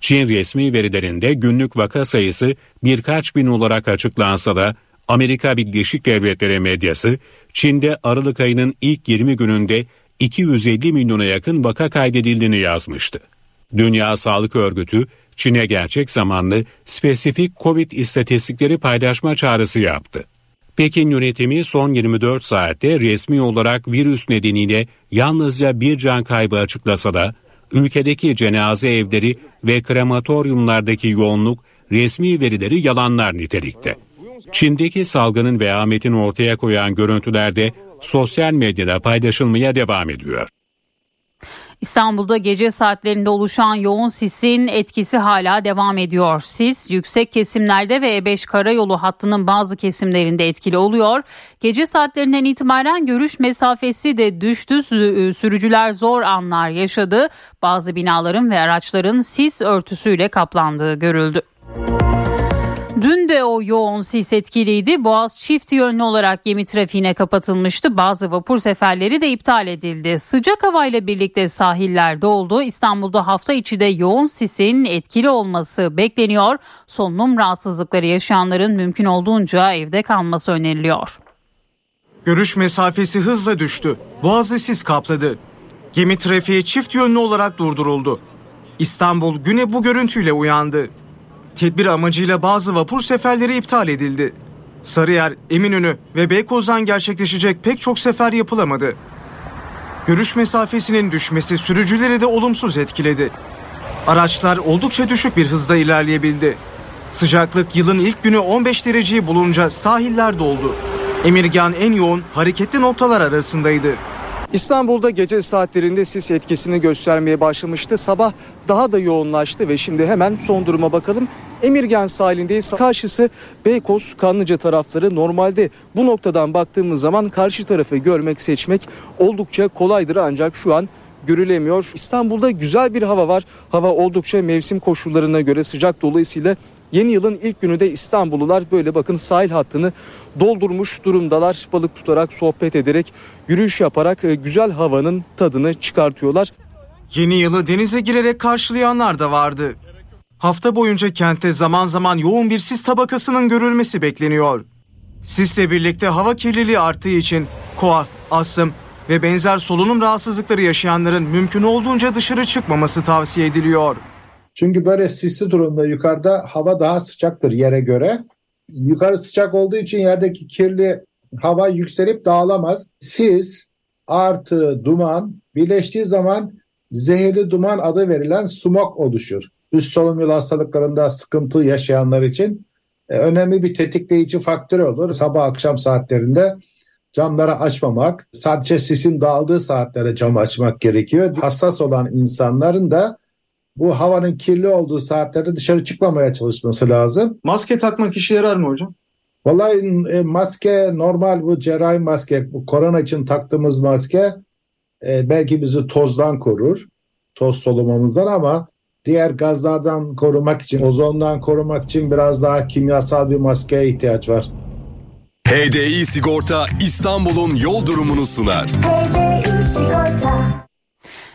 Çin resmi verilerinde günlük vaka sayısı birkaç bin olarak açıklansa da Amerika Birleşik Devletleri medyası Çin'de Aralık ayının ilk 20 gününde 250 milyona yakın vaka kaydedildiğini yazmıştı. Dünya Sağlık Örgütü Çin'e gerçek zamanlı spesifik Covid istatistikleri paylaşma çağrısı yaptı. Pekin yönetimi son 24 saatte resmi olarak virüs nedeniyle yalnızca bir can kaybı açıklasa da ülkedeki cenaze evleri ve krematoryumlardaki yoğunluk resmi verileri yalanlar nitelikte. Çin'deki salgının vehametini ortaya koyan görüntüler de sosyal medyada paylaşılmaya devam ediyor. İstanbul'da gece saatlerinde oluşan yoğun sisin etkisi hala devam ediyor. Sis yüksek kesimlerde ve E5 karayolu hattının bazı kesimlerinde etkili oluyor. Gece saatlerinden itibaren görüş mesafesi de düştü. Sürücüler zor anlar yaşadı. Bazı binaların ve araçların sis örtüsüyle kaplandığı görüldü. Dün de o yoğun sis etkiliydi. Boğaz çift yönlü olarak gemi trafiğine kapatılmıştı. Bazı vapur seferleri de iptal edildi. Sıcak havayla birlikte sahiller doldu. İstanbul'da hafta içi de yoğun sisin etkili olması bekleniyor. Solunum rahatsızlıkları yaşayanların mümkün olduğunca evde kalması öneriliyor. Görüş mesafesi hızla düştü. Boğazı sis kapladı. Gemi trafiği çift yönlü olarak durduruldu. İstanbul güne bu görüntüyle uyandı. Tedbir amacıyla bazı vapur seferleri iptal edildi. Sarıyer, Eminönü ve Beykoz'dan gerçekleşecek pek çok sefer yapılamadı. Görüş mesafesinin düşmesi sürücüleri de olumsuz etkiledi. Araçlar oldukça düşük bir hızda ilerleyebildi. Sıcaklık yılın ilk günü 15 dereceyi bulunca sahiller doldu. Emirgan en yoğun hareketli noktalar arasındaydı. İstanbul'da gece saatlerinde sis etkisini göstermeye başlamıştı. Sabah daha da yoğunlaştı ve şimdi hemen son duruma bakalım. Emirgan sahilindeyiz. Karşısı Beykoz, Kanlıca tarafları. Normalde bu noktadan baktığımız zaman karşı tarafı görmek, seçmek oldukça kolaydır ancak şu an görülemiyor. İstanbul'da güzel bir hava var. Hava oldukça mevsim koşullarına göre sıcak dolayısıyla Yeni yılın ilk günü de İstanbullular böyle bakın sahil hattını doldurmuş durumdalar. Balık tutarak, sohbet ederek, yürüyüş yaparak e, güzel havanın tadını çıkartıyorlar. Yeni yılı denize girerek karşılayanlar da vardı. Hafta boyunca kentte zaman zaman yoğun bir sis tabakasının görülmesi bekleniyor. Sisle birlikte hava kirliliği arttığı için koa, asım ve benzer solunum rahatsızlıkları yaşayanların mümkün olduğunca dışarı çıkmaması tavsiye ediliyor. Çünkü böyle sisli durumda yukarıda hava daha sıcaktır yere göre. Yukarı sıcak olduğu için yerdeki kirli hava yükselip dağılamaz. Sis artı duman birleştiği zaman zehirli duman adı verilen smog oluşur. Üst solunum yolu hastalıklarında sıkıntı yaşayanlar için e, önemli bir tetikleyici faktör olur. Sabah akşam saatlerinde camları açmamak, sadece sisin dağıldığı saatlere camı açmak gerekiyor. Hassas olan insanların da bu havanın kirli olduğu saatlerde dışarı çıkmamaya çalışması lazım. Maske takmak işe yarar mı hocam? Vallahi e, maske normal bu cerrahi maske, bu korona için taktığımız maske e, belki bizi tozdan korur, toz solumamızdan ama diğer gazlardan korumak için, ozondan korumak için biraz daha kimyasal bir maskeye ihtiyaç var. HDI Sigorta İstanbul'un yol durumunu sunar. HDI Sigorta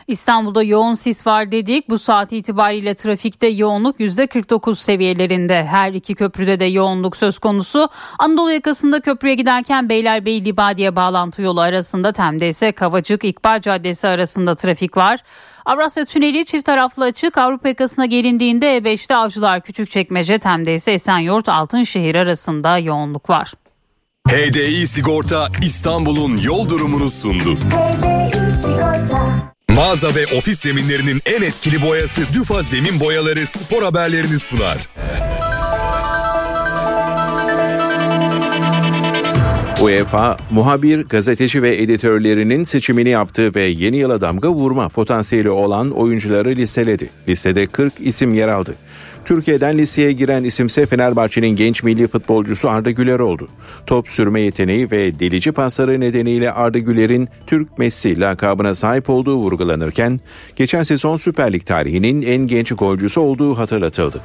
İstanbul'da yoğun sis var dedik. Bu saat itibariyle trafikte yoğunluk %49 seviyelerinde. Her iki köprüde de yoğunluk söz konusu. Anadolu yakasında köprüye giderken Beylerbeyi Libadiye bağlantı yolu arasında Tem'de ise Kavacık İkbal Caddesi arasında trafik var. Avrasya Tüneli çift taraflı açık. Avrupa yakasına gelindiğinde E5'te Avcılar Küçükçekmece Tem'de ise Esenyurt Altınşehir arasında yoğunluk var. HDI Sigorta İstanbul'un yol durumunu sundu. HDI Sigorta Mağaza ve ofis zeminlerinin en etkili boyası Düfa Zemin Boyaları spor haberlerini sunar. UEFA, muhabir, gazeteci ve editörlerinin seçimini yaptı ve yeni yıla damga vurma potansiyeli olan oyuncuları listeledi. Listede 40 isim yer aldı. Türkiye'den liseye giren isimse Fenerbahçe'nin genç milli futbolcusu Arda Güler oldu. Top sürme yeteneği ve delici pasları nedeniyle Arda Güler'in Türk Messi lakabına sahip olduğu vurgulanırken geçen sezon Süper Lig tarihinin en genç golcüsü olduğu hatırlatıldı.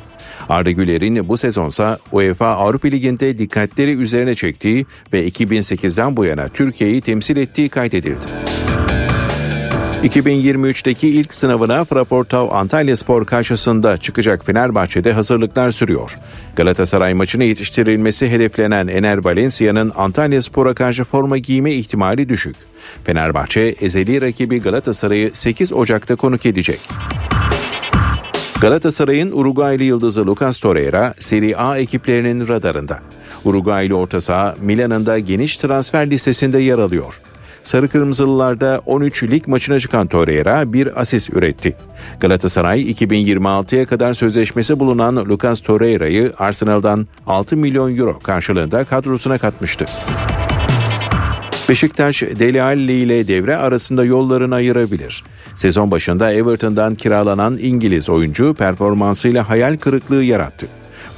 Arda Güler'in bu sezonsa UEFA Avrupa Ligi'nde dikkatleri üzerine çektiği ve 2008'den bu yana Türkiye'yi temsil ettiği kaydedildi. 2023'teki ilk sınavına Fraportav Antalya Spor karşısında çıkacak Fenerbahçe'de hazırlıklar sürüyor. Galatasaray maçına yetiştirilmesi hedeflenen Ener Valencia'nın Antalya Spor'a karşı forma giyme ihtimali düşük. Fenerbahçe ezeli rakibi Galatasaray'ı 8 Ocak'ta konuk edecek. Galatasaray'ın Uruguaylı yıldızı Lucas Torreira Serie A ekiplerinin radarında. Uruguaylı orta saha Milan'ın da geniş transfer listesinde yer alıyor. Sarı Kırmızılılarda 13 lig maçına çıkan Torreira bir asist üretti. Galatasaray 2026'ya kadar sözleşmesi bulunan Lucas Torreira'yı Arsenal'dan 6 milyon euro karşılığında kadrosuna katmıştı. Beşiktaş Deli Alli ile devre arasında yollarını ayırabilir. Sezon başında Everton'dan kiralanan İngiliz oyuncu performansıyla hayal kırıklığı yarattı.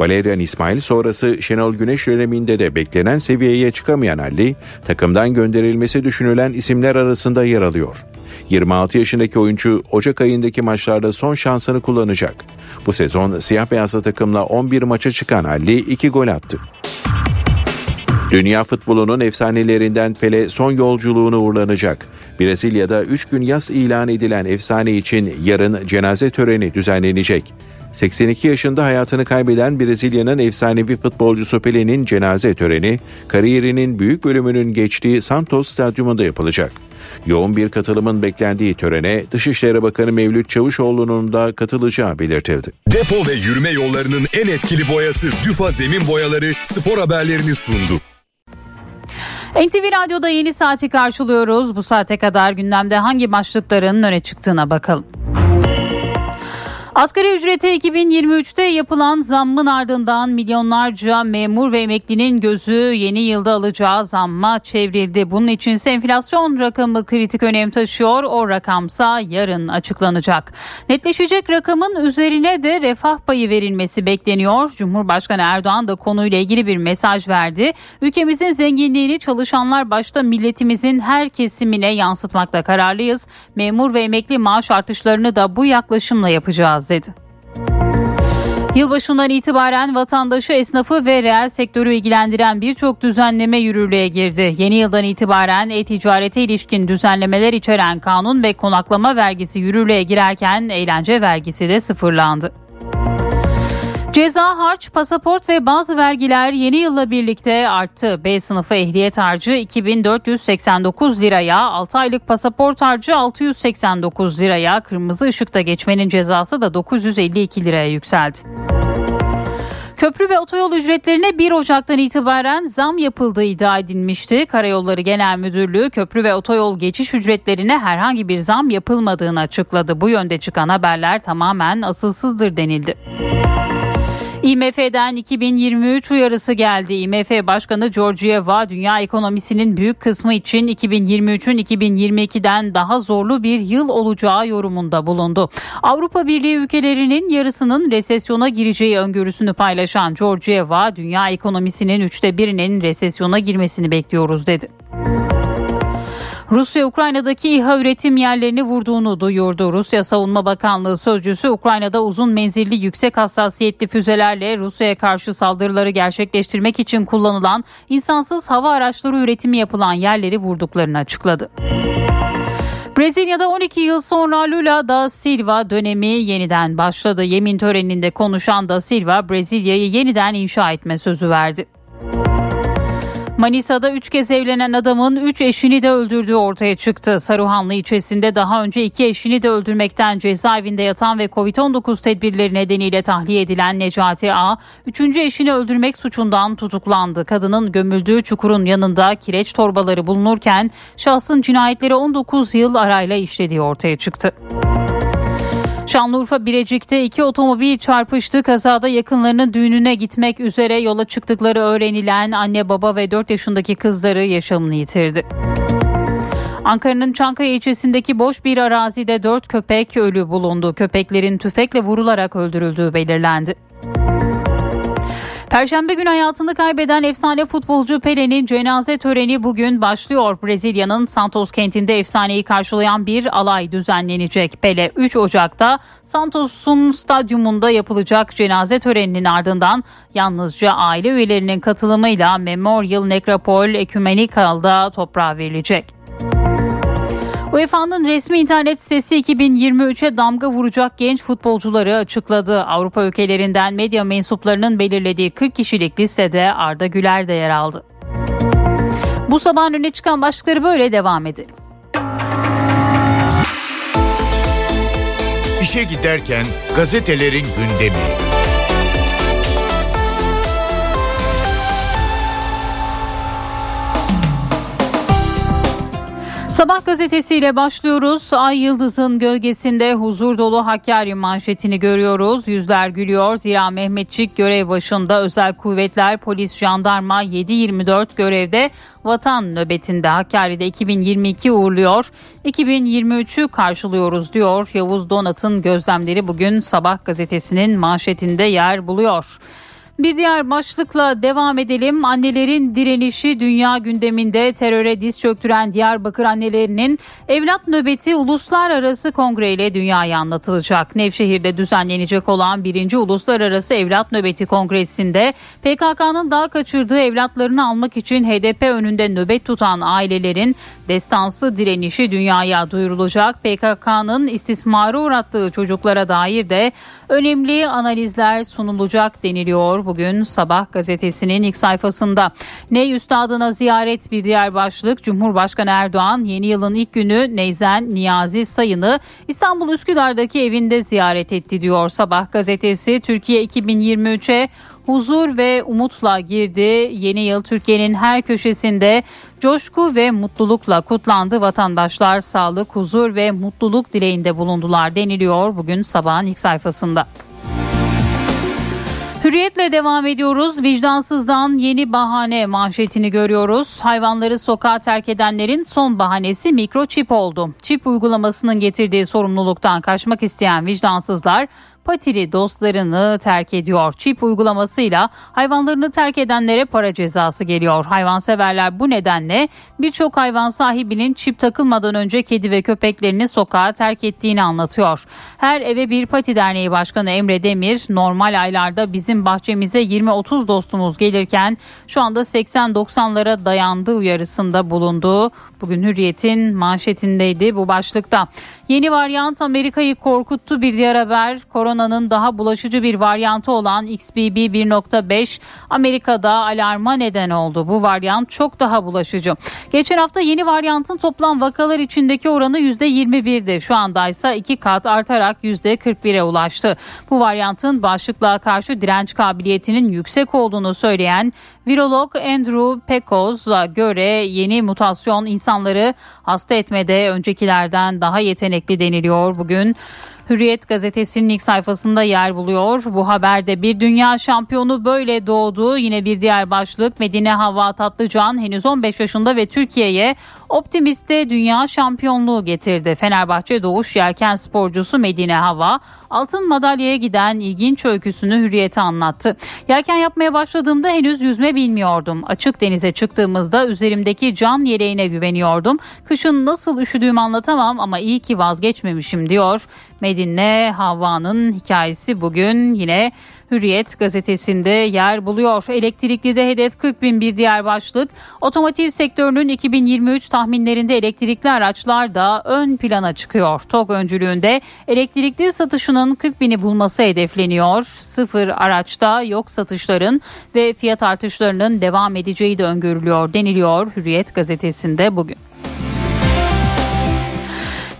Valerian İsmail sonrası Şenol Güneş döneminde de beklenen seviyeye çıkamayan Ali, takımdan gönderilmesi düşünülen isimler arasında yer alıyor. 26 yaşındaki oyuncu Ocak ayındaki maçlarda son şansını kullanacak. Bu sezon siyah beyazlı takımla 11 maça çıkan Ali 2 gol attı. Dünya futbolunun efsanelerinden Pele son yolculuğunu uğurlanacak. Brezilya'da 3 gün yaz ilan edilen efsane için yarın cenaze töreni düzenlenecek. 82 yaşında hayatını kaybeden Brezilya'nın efsanevi futbolcusu Pele'nin cenaze töreni kariyerinin büyük bölümünün geçtiği Santos Stadyumunda yapılacak. Yoğun bir katılımın beklendiği törene Dışişleri Bakanı Mevlüt Çavuşoğlu'nun da katılacağı belirtildi. Depo ve yürüme yollarının en etkili boyası Düfa Zemin Boyaları spor haberlerini sundu. NTV Radyo'da yeni saati karşılıyoruz. Bu saate kadar gündemde hangi başlıkların öne çıktığına bakalım. Asgari ücrete 2023'te yapılan zammın ardından milyonlarca memur ve emeklinin gözü yeni yılda alacağı zamma çevrildi. Bunun için enflasyon rakamı kritik önem taşıyor. O rakamsa yarın açıklanacak. Netleşecek rakamın üzerine de refah payı verilmesi bekleniyor. Cumhurbaşkanı Erdoğan da konuyla ilgili bir mesaj verdi. Ülkemizin zenginliğini çalışanlar başta milletimizin her kesimine yansıtmakta kararlıyız. Memur ve emekli maaş artışlarını da bu yaklaşımla yapacağız dedi. Yılbaşından itibaren vatandaşı, esnafı ve reel sektörü ilgilendiren birçok düzenleme yürürlüğe girdi. Yeni yıldan itibaren e-ticarete ilişkin düzenlemeler içeren kanun ve konaklama vergisi yürürlüğe girerken eğlence vergisi de sıfırlandı. Ceza, harç, pasaport ve bazı vergiler yeni yılla birlikte arttı. B sınıfı ehliyet harcı 2489 liraya, 6 aylık pasaport harcı 689 liraya, kırmızı ışıkta geçmenin cezası da 952 liraya yükseldi. Köprü ve otoyol ücretlerine 1 Ocak'tan itibaren zam yapıldığı iddia edilmişti. Karayolları Genel Müdürlüğü köprü ve otoyol geçiş ücretlerine herhangi bir zam yapılmadığını açıkladı. Bu yönde çıkan haberler tamamen asılsızdır denildi. IMF'den 2023 uyarısı geldi. IMF Başkanı Georgieva dünya ekonomisinin büyük kısmı için 2023'ün 2022'den daha zorlu bir yıl olacağı yorumunda bulundu. Avrupa Birliği ülkelerinin yarısının resesyona gireceği öngörüsünü paylaşan Georgieva dünya ekonomisinin üçte birinin resesyona girmesini bekliyoruz dedi. Rusya Ukrayna'daki İHA üretim yerlerini vurduğunu duyurdu. Rusya Savunma Bakanlığı sözcüsü Ukrayna'da uzun menzilli yüksek hassasiyetli füzelerle Rusya'ya karşı saldırıları gerçekleştirmek için kullanılan insansız hava araçları üretimi yapılan yerleri vurduklarını açıkladı. Brezilya'da 12 yıl sonra Lula da Silva dönemi yeniden başladı. Yemin töreninde konuşan da Silva Brezilya'yı yeniden inşa etme sözü verdi. Manisa'da 3 kez evlenen adamın 3 eşini de öldürdüğü ortaya çıktı. Saruhanlı ilçesinde daha önce 2 eşini de öldürmekten cezaevinde yatan ve Covid-19 tedbirleri nedeniyle tahliye edilen Necati A, 3. eşini öldürmek suçundan tutuklandı. Kadının gömüldüğü çukurun yanında kireç torbaları bulunurken şahsın cinayetleri 19 yıl arayla işlediği ortaya çıktı. Şanlıurfa Birecik'te iki otomobil çarpıştı. Kazada yakınlarının düğününe gitmek üzere yola çıktıkları öğrenilen anne baba ve 4 yaşındaki kızları yaşamını yitirdi. Ankara'nın Çankaya ilçesindeki boş bir arazide 4 köpek ölü bulundu. Köpeklerin tüfekle vurularak öldürüldüğü belirlendi. Perşembe günü hayatını kaybeden efsane futbolcu Pele'nin cenaze töreni bugün başlıyor. Brezilya'nın Santos kentinde efsaneyi karşılayan bir alay düzenlenecek. Pele 3 Ocak'ta Santos'un stadyumunda yapılacak cenaze töreninin ardından yalnızca aile üyelerinin katılımıyla Memorial Necropol Ecumenikal'da toprağa verilecek. UEFA'nın resmi internet sitesi 2023'e damga vuracak genç futbolcuları açıkladı. Avrupa ülkelerinden medya mensuplarının belirlediği 40 kişilik listede Arda Güler de yer aldı. Bu sabahın öne çıkan başlıkları böyle devam edelim. İşe giderken gazetelerin gündemi. Sabah gazetesiyle başlıyoruz. Ay Yıldız'ın gölgesinde huzur dolu Hakkari manşetini görüyoruz. Yüzler gülüyor. Zira Mehmetçik görev başında özel kuvvetler, polis, jandarma 7-24 görevde vatan nöbetinde Hakkari'de 2022 uğurluyor. 2023'ü karşılıyoruz diyor. Yavuz Donat'ın gözlemleri bugün Sabah gazetesinin manşetinde yer buluyor. Bir diğer başlıkla devam edelim. Annelerin direnişi dünya gündeminde teröre diz çöktüren Diyarbakır annelerinin evlat nöbeti uluslararası kongre ile dünyaya anlatılacak. Nevşehir'de düzenlenecek olan 1. Uluslararası Evlat Nöbeti Kongresi'nde PKK'nın daha kaçırdığı evlatlarını almak için HDP önünde nöbet tutan ailelerin destansı direnişi dünyaya duyurulacak. PKK'nın istismara uğrattığı çocuklara dair de önemli analizler sunulacak deniliyor bugün Sabah gazetesinin ilk sayfasında. Ney Üstadına ziyaret bir diğer başlık. Cumhurbaşkanı Erdoğan yeni yılın ilk günü Neyzen Niyazi Sayın'ı İstanbul Üsküdar'daki evinde ziyaret etti diyor Sabah gazetesi. Türkiye 2023'e huzur ve umutla girdi. Yeni yıl Türkiye'nin her köşesinde coşku ve mutlulukla kutlandı. Vatandaşlar sağlık, huzur ve mutluluk dileğinde bulundular deniliyor bugün sabahın ilk sayfasında. Hürriyetle devam ediyoruz. Vicdansızdan yeni bahane manşetini görüyoruz. Hayvanları sokağa terk edenlerin son bahanesi mikroçip oldu. Çip uygulamasının getirdiği sorumluluktan kaçmak isteyen vicdansızlar patili dostlarını terk ediyor. Çip uygulamasıyla hayvanlarını terk edenlere para cezası geliyor. Hayvanseverler bu nedenle birçok hayvan sahibinin çip takılmadan önce kedi ve köpeklerini sokağa terk ettiğini anlatıyor. Her eve bir pati derneği başkanı Emre Demir normal aylarda bizim bahçemize 20-30 dostumuz gelirken şu anda 80-90'lara dayandığı uyarısında bulundu. Bugün Hürriyet'in manşetindeydi bu başlıkta. Yeni varyant Amerika'yı korkuttu bir diğer haber. Koronanın daha bulaşıcı bir varyantı olan XBB 1.5 Amerika'da alarma neden oldu. Bu varyant çok daha bulaşıcı. Geçen hafta yeni varyantın toplam vakalar içindeki oranı %21'di. Şu anda ise iki kat artarak %41'e ulaştı. Bu varyantın bağışıklığa karşı direnç kabiliyetinin yüksek olduğunu söyleyen virolog Andrew Pecos'a göre yeni mutasyon insanları hasta etmede öncekilerden daha yetenekli deniliyor bugün. Hürriyet gazetesinin ilk sayfasında yer buluyor. Bu haberde bir dünya şampiyonu böyle doğdu. Yine bir diğer başlık Medine Hava Tatlıcan henüz 15 yaşında ve Türkiye'ye optimiste dünya şampiyonluğu getirdi. Fenerbahçe doğuş yelken sporcusu Medine Hava altın madalyaya giden ilginç öyküsünü Hürriyet'e anlattı. Yelken yapmaya başladığımda henüz yüzme bilmiyordum. Açık denize çıktığımızda üzerimdeki can yeleğine güveniyordum. Kışın nasıl üşüdüğümü anlatamam ama iyi ki vazgeçmemişim diyor. Medine Havva'nın hikayesi bugün yine Hürriyet gazetesinde yer buluyor. Elektrikli de hedef 40 bin bir diğer başlık. Otomotiv sektörünün 2023 tahminlerinde elektrikli araçlar da ön plana çıkıyor. TOG öncülüğünde elektrikli satışının 40 bini bulması hedefleniyor. Sıfır araçta yok satışların ve fiyat artışlarının devam edeceği de öngörülüyor deniliyor Hürriyet gazetesinde bugün.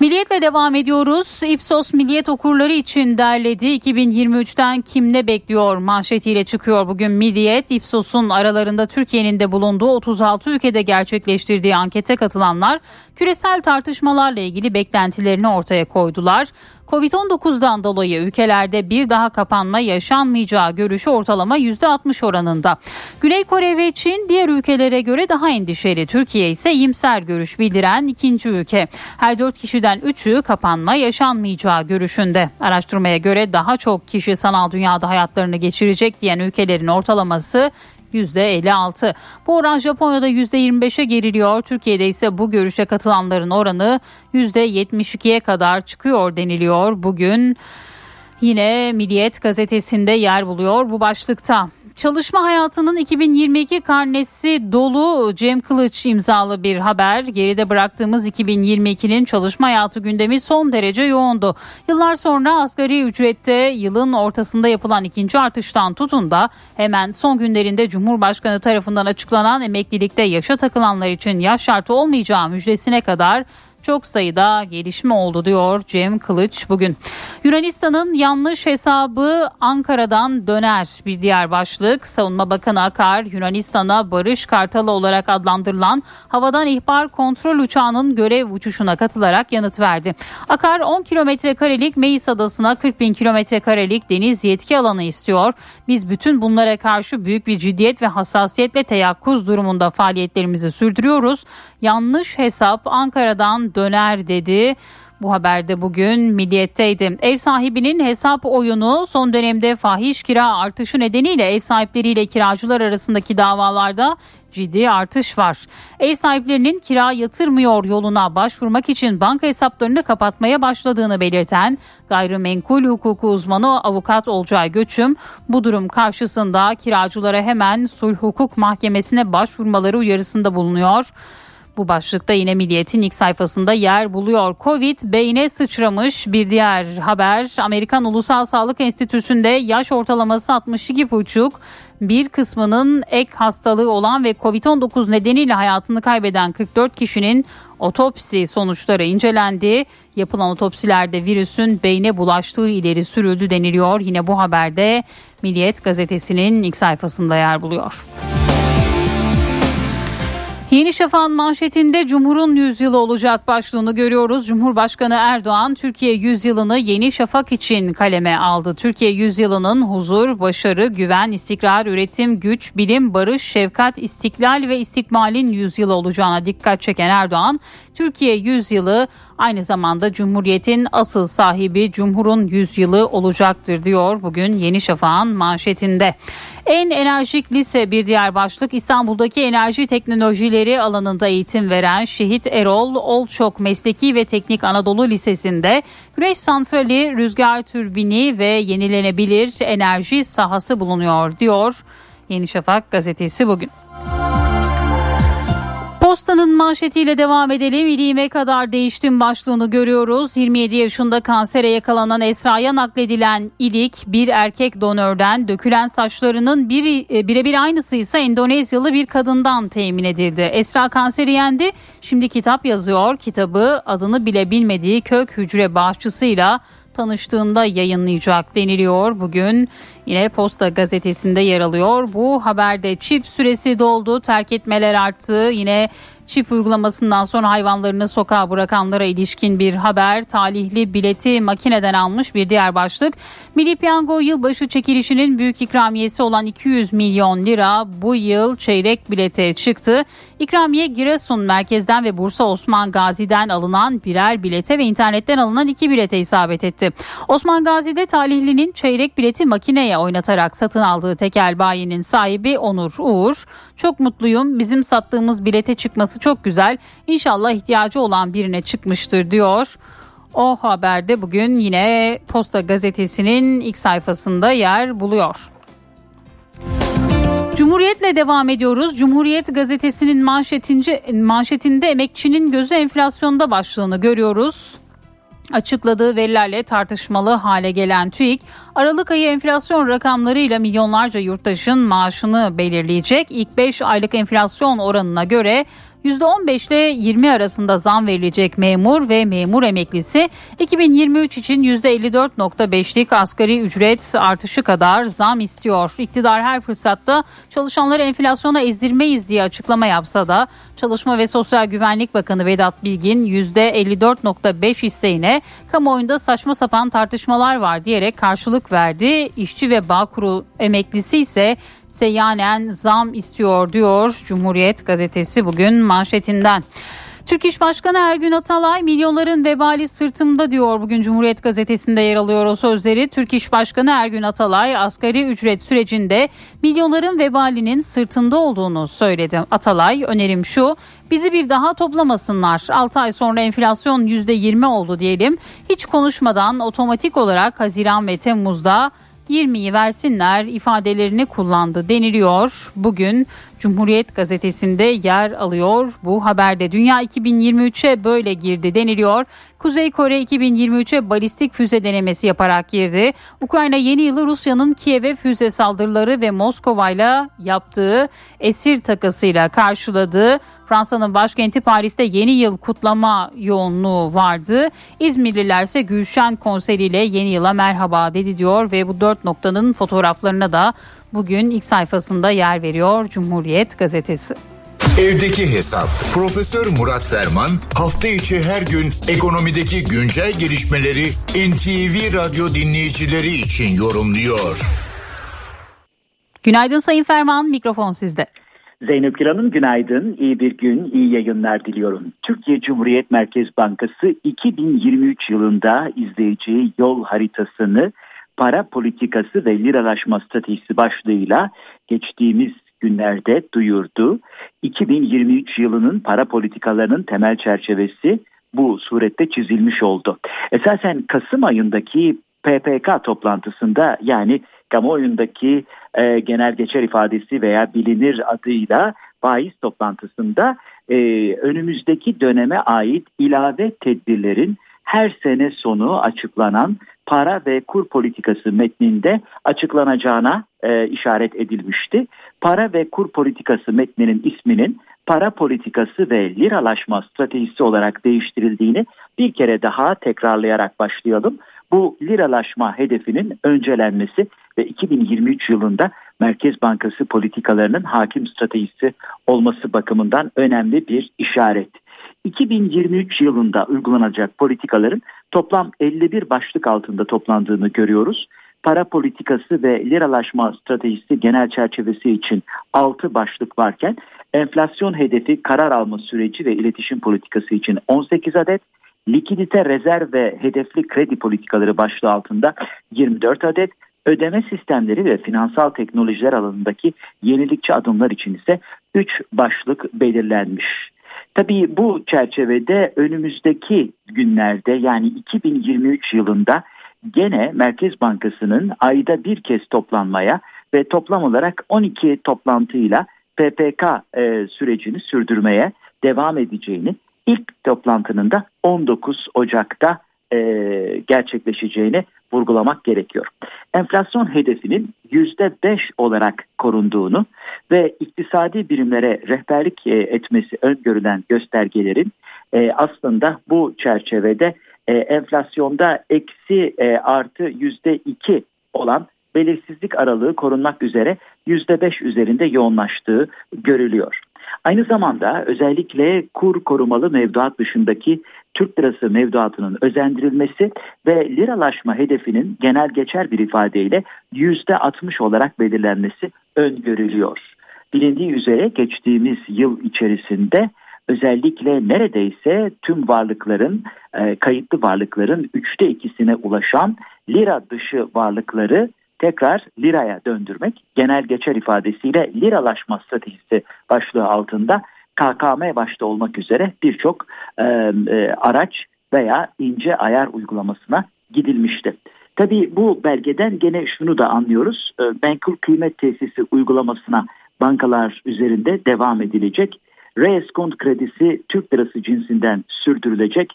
Milliyetle devam ediyoruz. Ipsos Milliyet okurları için derledi. 2023'ten kim ne bekliyor manşetiyle çıkıyor bugün Milliyet. Ipsos'un aralarında Türkiye'nin de bulunduğu 36 ülkede gerçekleştirdiği ankete katılanlar küresel tartışmalarla ilgili beklentilerini ortaya koydular. Covid-19'dan dolayı ülkelerde bir daha kapanma yaşanmayacağı görüşü ortalama %60 oranında. Güney Kore ve Çin diğer ülkelere göre daha endişeli. Türkiye ise iyimser görüş bildiren ikinci ülke. Her dört kişiden üçü kapanma yaşanmayacağı görüşünde. Araştırmaya göre daha çok kişi sanal dünyada hayatlarını geçirecek diyen ülkelerin ortalaması %56. Bu oran Japonya'da %25'e geriliyor. Türkiye'de ise bu görüşe katılanların oranı %72'ye kadar çıkıyor deniliyor. Bugün yine Milliyet gazetesinde yer buluyor bu başlıkta. Çalışma hayatının 2022 karnesi dolu Cem Kılıç imzalı bir haber. Geride bıraktığımız 2022'nin çalışma hayatı gündemi son derece yoğundu. Yıllar sonra asgari ücrette yılın ortasında yapılan ikinci artıştan tutun da hemen son günlerinde Cumhurbaşkanı tarafından açıklanan emeklilikte yaşa takılanlar için yaş şartı olmayacağı müjdesine kadar çok sayıda gelişme oldu diyor Cem Kılıç bugün. Yunanistan'ın yanlış hesabı Ankara'dan döner bir diğer başlık. Savunma Bakanı Akar Yunanistan'a Barış Kartalı olarak adlandırılan havadan ihbar kontrol uçağının görev uçuşuna katılarak yanıt verdi. Akar 10 kilometre karelik Meis Adası'na 40 bin kilometre karelik deniz yetki alanı istiyor. Biz bütün bunlara karşı büyük bir ciddiyet ve hassasiyetle teyakkuz durumunda faaliyetlerimizi sürdürüyoruz. Yanlış hesap Ankara'dan döner dedi. Bu haberde bugün Milliyet'teydi. Ev sahibinin hesap oyunu son dönemde fahiş kira artışı nedeniyle ev sahipleriyle kiracılar arasındaki davalarda ciddi artış var. Ev sahiplerinin kira yatırmıyor yoluna başvurmak için banka hesaplarını kapatmaya başladığını belirten gayrimenkul hukuku uzmanı avukat Olcay Göçüm bu durum karşısında kiracılara hemen sulh hukuk mahkemesine başvurmaları uyarısında bulunuyor. Bu başlıkta yine Milliyet'in ilk sayfasında yer buluyor. Covid beyne sıçramış bir diğer haber. Amerikan Ulusal Sağlık Enstitüsü'nde yaş ortalaması 62,5 bir kısmının ek hastalığı olan ve Covid-19 nedeniyle hayatını kaybeden 44 kişinin otopsi sonuçları incelendi. Yapılan otopsilerde virüsün beyne bulaştığı ileri sürüldü deniliyor. Yine bu haberde Milliyet gazetesinin ilk sayfasında yer buluyor. Yeni Şafak'ın manşetinde Cumhur'un yüzyılı olacak başlığını görüyoruz. Cumhurbaşkanı Erdoğan Türkiye yüzyılını Yeni Şafak için kaleme aldı. Türkiye yüzyılının huzur, başarı, güven, istikrar, üretim, güç, bilim, barış, şefkat, istiklal ve istikmalin yüzyılı olacağına dikkat çeken Erdoğan, Türkiye yüzyılı aynı zamanda Cumhuriyet'in asıl sahibi Cumhur'un yüzyılı olacaktır diyor bugün Yeni Şafak'ın manşetinde. En enerjik lise bir diğer başlık İstanbul'daki enerji teknolojileri alanında eğitim veren Şehit Erol Olçok Mesleki ve Teknik Anadolu Lisesi'nde güneş santrali, rüzgar türbini ve yenilenebilir enerji sahası bulunuyor diyor Yeni Şafak gazetesi bugün. Postanın manşetiyle devam edelim. İliğime kadar değiştim başlığını görüyoruz. 27 yaşında kansere yakalanan Esra'ya nakledilen ilik bir erkek donörden dökülen saçlarının e, birebir aynısı ise Endonezyalı bir kadından temin edildi. Esra kanseri yendi. Şimdi kitap yazıyor. Kitabı adını bile bilmediği kök hücre bağışçısıyla tanıştığında yayınlayacak deniliyor. Bugün yine Posta gazetesinde yer alıyor. Bu haberde çip süresi doldu, terk etmeler arttı. Yine Çip uygulamasından sonra hayvanlarını sokağa bırakanlara ilişkin bir haber. Talihli bileti makineden almış bir diğer başlık. Milli Piyango yılbaşı çekilişinin büyük ikramiyesi olan 200 milyon lira bu yıl çeyrek bilete çıktı. İkramiye Giresun merkezden ve Bursa Osman Gazi'den alınan birer bilete ve internetten alınan iki bilete isabet etti. Osman Gazi'de talihlinin çeyrek bileti makineye oynatarak satın aldığı tekel bayinin sahibi Onur Uğur. Çok mutluyum bizim sattığımız bilete çıkması çok güzel. İnşallah ihtiyacı olan birine çıkmıştır diyor. O haberde bugün yine Posta Gazetesi'nin ilk sayfasında yer buluyor. Cumhuriyetle devam ediyoruz. Cumhuriyet gazetesinin manşetince, manşetinde emekçinin gözü enflasyonda başlığını görüyoruz. Açıkladığı verilerle tartışmalı hale gelen TÜİK, Aralık ayı enflasyon rakamlarıyla milyonlarca yurttaşın maaşını belirleyecek. İlk 5 aylık enflasyon oranına göre %15 ile 20 arasında zam verilecek memur ve memur emeklisi 2023 için %54.5'lik asgari ücret artışı kadar zam istiyor. İktidar her fırsatta çalışanları enflasyona ezdirmeyiz diye açıklama yapsa da Çalışma ve Sosyal Güvenlik Bakanı Vedat Bilgin %54.5 isteğine kamuoyunda saçma sapan tartışmalar var diyerek karşılık verdi. İşçi ve Bağkur emeklisi ise seyyanen zam istiyor diyor Cumhuriyet gazetesi bugün manşetinden. Türk İş Başkanı Ergün Atalay milyonların vebali sırtımda diyor bugün Cumhuriyet Gazetesi'nde yer alıyor o sözleri. Türk İş Başkanı Ergün Atalay asgari ücret sürecinde milyonların vebalinin sırtında olduğunu söyledi. Atalay önerim şu bizi bir daha toplamasınlar 6 ay sonra enflasyon %20 oldu diyelim hiç konuşmadan otomatik olarak Haziran ve Temmuz'da 20'yi versinler ifadelerini kullandı deniliyor. Bugün Cumhuriyet gazetesinde yer alıyor bu haberde. Dünya 2023'e böyle girdi deniliyor. Kuzey Kore 2023'e balistik füze denemesi yaparak girdi. Ukrayna yeni yılı Rusya'nın Kiev'e füze saldırıları ve Moskova'yla yaptığı esir takasıyla karşıladı. Fransa'nın başkenti Paris'te yeni yıl kutlama yoğunluğu vardı. İzmirliler ise Gülşen konseriyle yeni yıla merhaba dedi diyor ve bu dört noktanın fotoğraflarına da bugün ilk sayfasında yer veriyor Cumhuriyet gazetesi. Evdeki Hesap. Profesör Murat Ferman hafta içi her gün ekonomideki güncel gelişmeleri NTV Radyo dinleyicileri için yorumluyor. Günaydın Sayın Ferman, mikrofon sizde. Zeynep Güran'ın günaydın, iyi bir gün, iyi yayınlar diliyorum. Türkiye Cumhuriyet Merkez Bankası 2023 yılında izleyeceği yol haritasını para politikası ve liralaşma stratejisi başlığıyla geçtiğimiz günlerde duyurdu. 2023 yılının para politikalarının temel çerçevesi bu surette çizilmiş oldu. Esasen Kasım ayındaki PPK toplantısında yani kamuoyundaki e, genel geçer ifadesi veya bilinir adıyla faiz toplantısında e, önümüzdeki döneme ait ilave tedbirlerin her sene sonu açıklanan para ve kur politikası metninde açıklanacağına e, işaret edilmişti. Para ve kur politikası metninin isminin para politikası ve liralaşma stratejisi olarak değiştirildiğini bir kere daha tekrarlayarak başlayalım. Bu liralaşma hedefinin öncelenmesi ve 2023 yılında Merkez Bankası politikalarının hakim stratejisi olması bakımından önemli bir işaret. 2023 yılında uygulanacak politikaların toplam 51 başlık altında toplandığını görüyoruz. Para politikası ve liralaşma stratejisi genel çerçevesi için 6 başlık varken enflasyon hedefi karar alma süreci ve iletişim politikası için 18 adet, likidite rezerv ve hedefli kredi politikaları başlığı altında 24 adet, ödeme sistemleri ve finansal teknolojiler alanındaki yenilikçi adımlar için ise 3 başlık belirlenmiş. Tabii bu çerçevede önümüzdeki günlerde yani 2023 yılında gene Merkez Bankası'nın ayda bir kez toplanmaya ve toplam olarak 12 toplantıyla PPK e, sürecini sürdürmeye devam edeceğini ilk toplantının da 19 Ocak'ta e, gerçekleşeceğini vurgulamak gerekiyor. Enflasyon hedefinin %5 olarak korunduğunu ve iktisadi birimlere rehberlik e, etmesi öngörülen göstergelerin e, aslında bu çerçevede e, enflasyonda eksi e, artı %2 olan belirsizlik aralığı korunmak üzere %5 üzerinde yoğunlaştığı görülüyor. Aynı zamanda özellikle kur korumalı mevduat dışındaki Türk lirası mevduatının özendirilmesi ve liralaşma hedefinin genel geçer bir ifadeyle %60 olarak belirlenmesi öngörülüyor. Bilindiği üzere geçtiğimiz yıl içerisinde özellikle neredeyse tüm varlıkların e, kayıtlı varlıkların üçte ikisine ulaşan lira dışı varlıkları tekrar liraya döndürmek genel geçer ifadesiyle liralaşma stratejisi başlığı altında KKM başta olmak üzere birçok e, e, araç veya ince ayar uygulamasına gidilmişti. Tabii bu belgeden gene şunu da anlıyoruz. E, menkul kıymet tesisi uygulamasına bankalar üzerinde devam edilecek. Reeskont kredisi Türk lirası cinsinden sürdürülecek.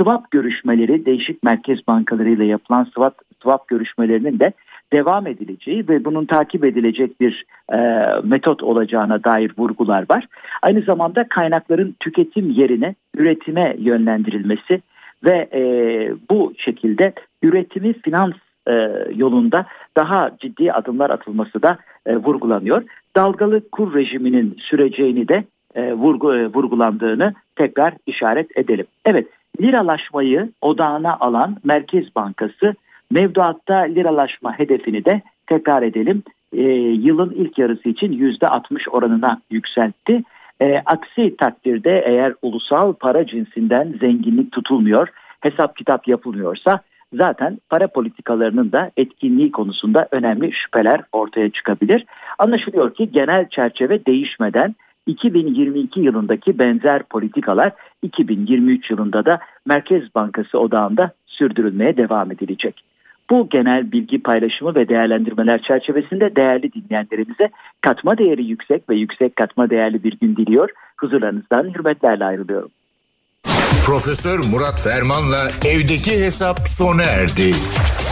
Swap görüşmeleri değişik merkez bankalarıyla yapılan swap, swap görüşmelerinin de devam edileceği ve bunun takip edilecek bir e, metot olacağına dair vurgular var. Aynı zamanda kaynakların tüketim yerine üretime yönlendirilmesi ve e, bu şekilde üretimi finans e, yolunda daha ciddi adımlar atılması da e, vurgulanıyor. Dalgalı kur rejiminin süreceğini de e, vurgu, e, vurgulandığını tekrar işaret edelim. Evet liralaşmayı odağına alan Merkez Bankası Mevduatta liralaşma hedefini de tekrar edelim. E, yılın ilk yarısı için %60 oranına yükseltti. E, aksi takdirde eğer ulusal para cinsinden zenginlik tutulmuyor, hesap kitap yapılmıyorsa zaten para politikalarının da etkinliği konusunda önemli şüpheler ortaya çıkabilir. Anlaşılıyor ki genel çerçeve değişmeden 2022 yılındaki benzer politikalar 2023 yılında da Merkez Bankası odağında sürdürülmeye devam edilecek. Bu genel bilgi paylaşımı ve değerlendirmeler çerçevesinde değerli dinleyenlerimize katma değeri yüksek ve yüksek katma değerli bir gün diliyor. Huzurlarınızdan hürmetlerle ayrılıyorum. Profesör Murat Ferman'la evdeki hesap sona erdi.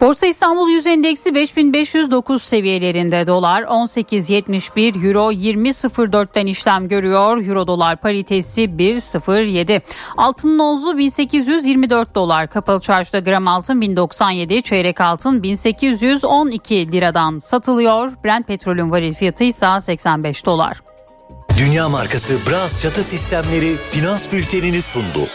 Borsa İstanbul Yüz Endeksi 5509 seviyelerinde dolar 18.71 euro 20.04'ten işlem görüyor. Euro dolar paritesi 1.07. Altının onzu 1824 dolar. Kapalı çarşıda gram altın 1097, çeyrek altın 1812 liradan satılıyor. Brent petrolün varil fiyatı ise 85 dolar. Dünya markası Bras çatı sistemleri finans bültenini sundu.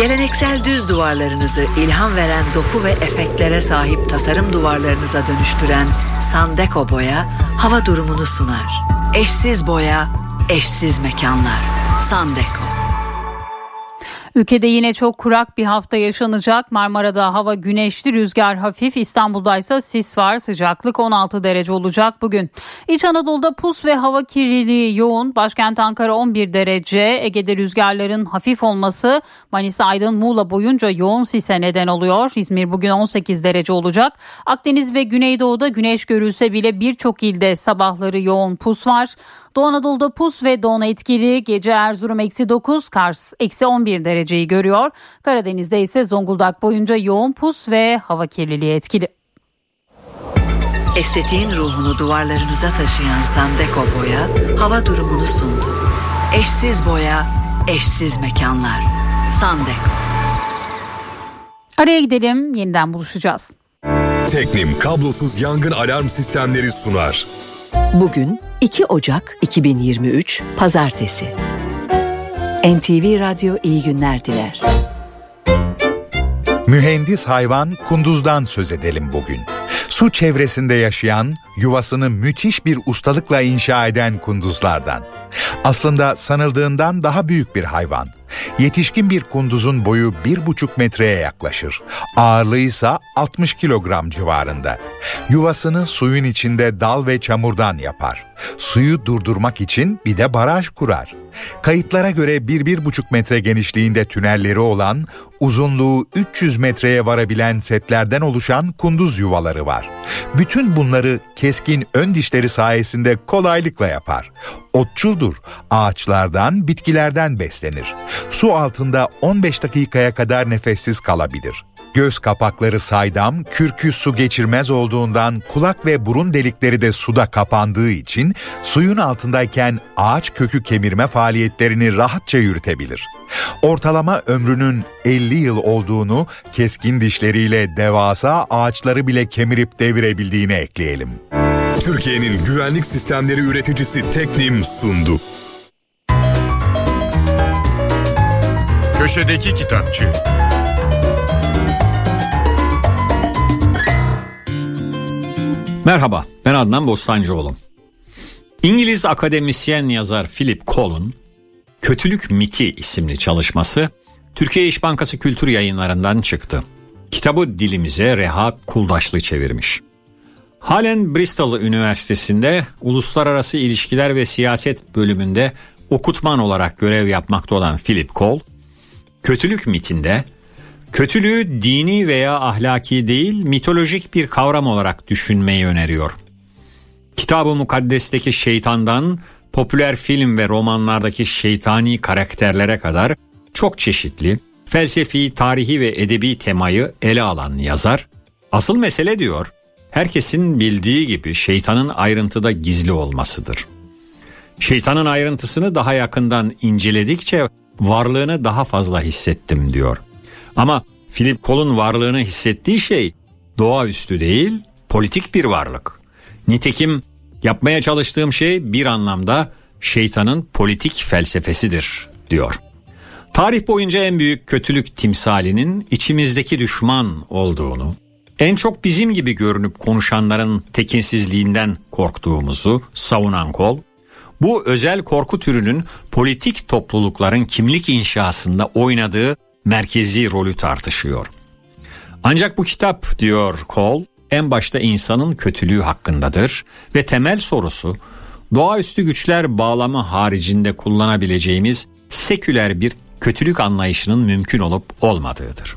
Geleneksel düz duvarlarınızı ilham veren doku ve efektlere sahip tasarım duvarlarınıza dönüştüren Sandeko Boya hava durumunu sunar. Eşsiz boya, eşsiz mekanlar. Sandeko. Ülkede yine çok kurak bir hafta yaşanacak. Marmara'da hava güneşli, rüzgar hafif. İstanbul'da ise sis var. Sıcaklık 16 derece olacak bugün. İç Anadolu'da pus ve hava kirliliği yoğun. Başkent Ankara 11 derece. Ege'de rüzgarların hafif olması Manisa, Aydın, Muğla boyunca yoğun sise neden oluyor. İzmir bugün 18 derece olacak. Akdeniz ve Güneydoğu'da güneş görülse bile birçok ilde sabahları yoğun pus var. Doğu Anadolu'da pus ve don etkili gece Erzurum eksi 9 Kars eksi 11 dereceyi görüyor. Karadeniz'de ise Zonguldak boyunca yoğun pus ve hava kirliliği etkili. Estetiğin ruhunu duvarlarınıza taşıyan Sandeko Boya hava durumunu sundu. Eşsiz boya, eşsiz mekanlar. Sandeko. Araya gidelim yeniden buluşacağız. Teknim kablosuz yangın alarm sistemleri sunar. Bugün 2 Ocak 2023 Pazartesi. NTV Radyo iyi günler diler. Mühendis hayvan kunduzdan söz edelim bugün. Su çevresinde yaşayan, yuvasını müthiş bir ustalıkla inşa eden kunduzlardan. Aslında sanıldığından daha büyük bir hayvan. Yetişkin bir kunduzun boyu bir buçuk metreye yaklaşır. Ağırlığı ise 60 kilogram civarında. Yuvasını suyun içinde dal ve çamurdan yapar. Suyu durdurmak için bir de baraj kurar. Kayıtlara göre 1-1,5 metre genişliğinde tünelleri olan, uzunluğu 300 metreye varabilen setlerden oluşan kunduz yuvaları var. Bütün bunları keskin ön dişleri sayesinde kolaylıkla yapar. Otçuldur, ağaçlardan, bitkilerden beslenir. Su altında 15 dakikaya kadar nefessiz kalabilir. Göz kapakları saydam, kürkü su geçirmez olduğundan kulak ve burun delikleri de suda kapandığı için suyun altındayken ağaç kökü kemirme faaliyetlerini rahatça yürütebilir. Ortalama ömrünün 50 yıl olduğunu keskin dişleriyle devasa ağaçları bile kemirip devirebildiğini ekleyelim. Türkiye'nin güvenlik sistemleri üreticisi Teknim sundu. Köşedeki Kitapçı Merhaba, ben Adnan Bostancıoğlu. İngiliz akademisyen yazar Philip Coll'un Kötülük Miti isimli çalışması Türkiye İş Bankası Kültür Yayınlarından çıktı. Kitabı dilimize Reha Kuldaşlı çevirmiş. Halen Bristol Üniversitesi'nde Uluslararası İlişkiler ve Siyaset bölümünde okutman olarak görev yapmakta olan Philip Cole, kötülük mitinde kötülüğü dini veya ahlaki değil mitolojik bir kavram olarak düşünmeyi öneriyor. Kitab-ı Mukaddes'teki şeytandan popüler film ve romanlardaki şeytani karakterlere kadar çok çeşitli, felsefi, tarihi ve edebi temayı ele alan yazar, asıl mesele diyor, herkesin bildiği gibi şeytanın ayrıntıda gizli olmasıdır. Şeytanın ayrıntısını daha yakından inceledikçe varlığını daha fazla hissettim diyor. Ama Philip Col'un varlığını hissettiği şey doğaüstü değil, politik bir varlık. Nitekim yapmaya çalıştığım şey bir anlamda şeytanın politik felsefesidir diyor. Tarih boyunca en büyük kötülük timsalinin içimizdeki düşman olduğunu, en çok bizim gibi görünüp konuşanların tekinsizliğinden korktuğumuzu savunan kol, bu özel korku türünün politik toplulukların kimlik inşasında oynadığı merkezi rolü tartışıyor. Ancak bu kitap diyor Cole en başta insanın kötülüğü hakkındadır ve temel sorusu doğaüstü güçler bağlamı haricinde kullanabileceğimiz seküler bir kötülük anlayışının mümkün olup olmadığıdır.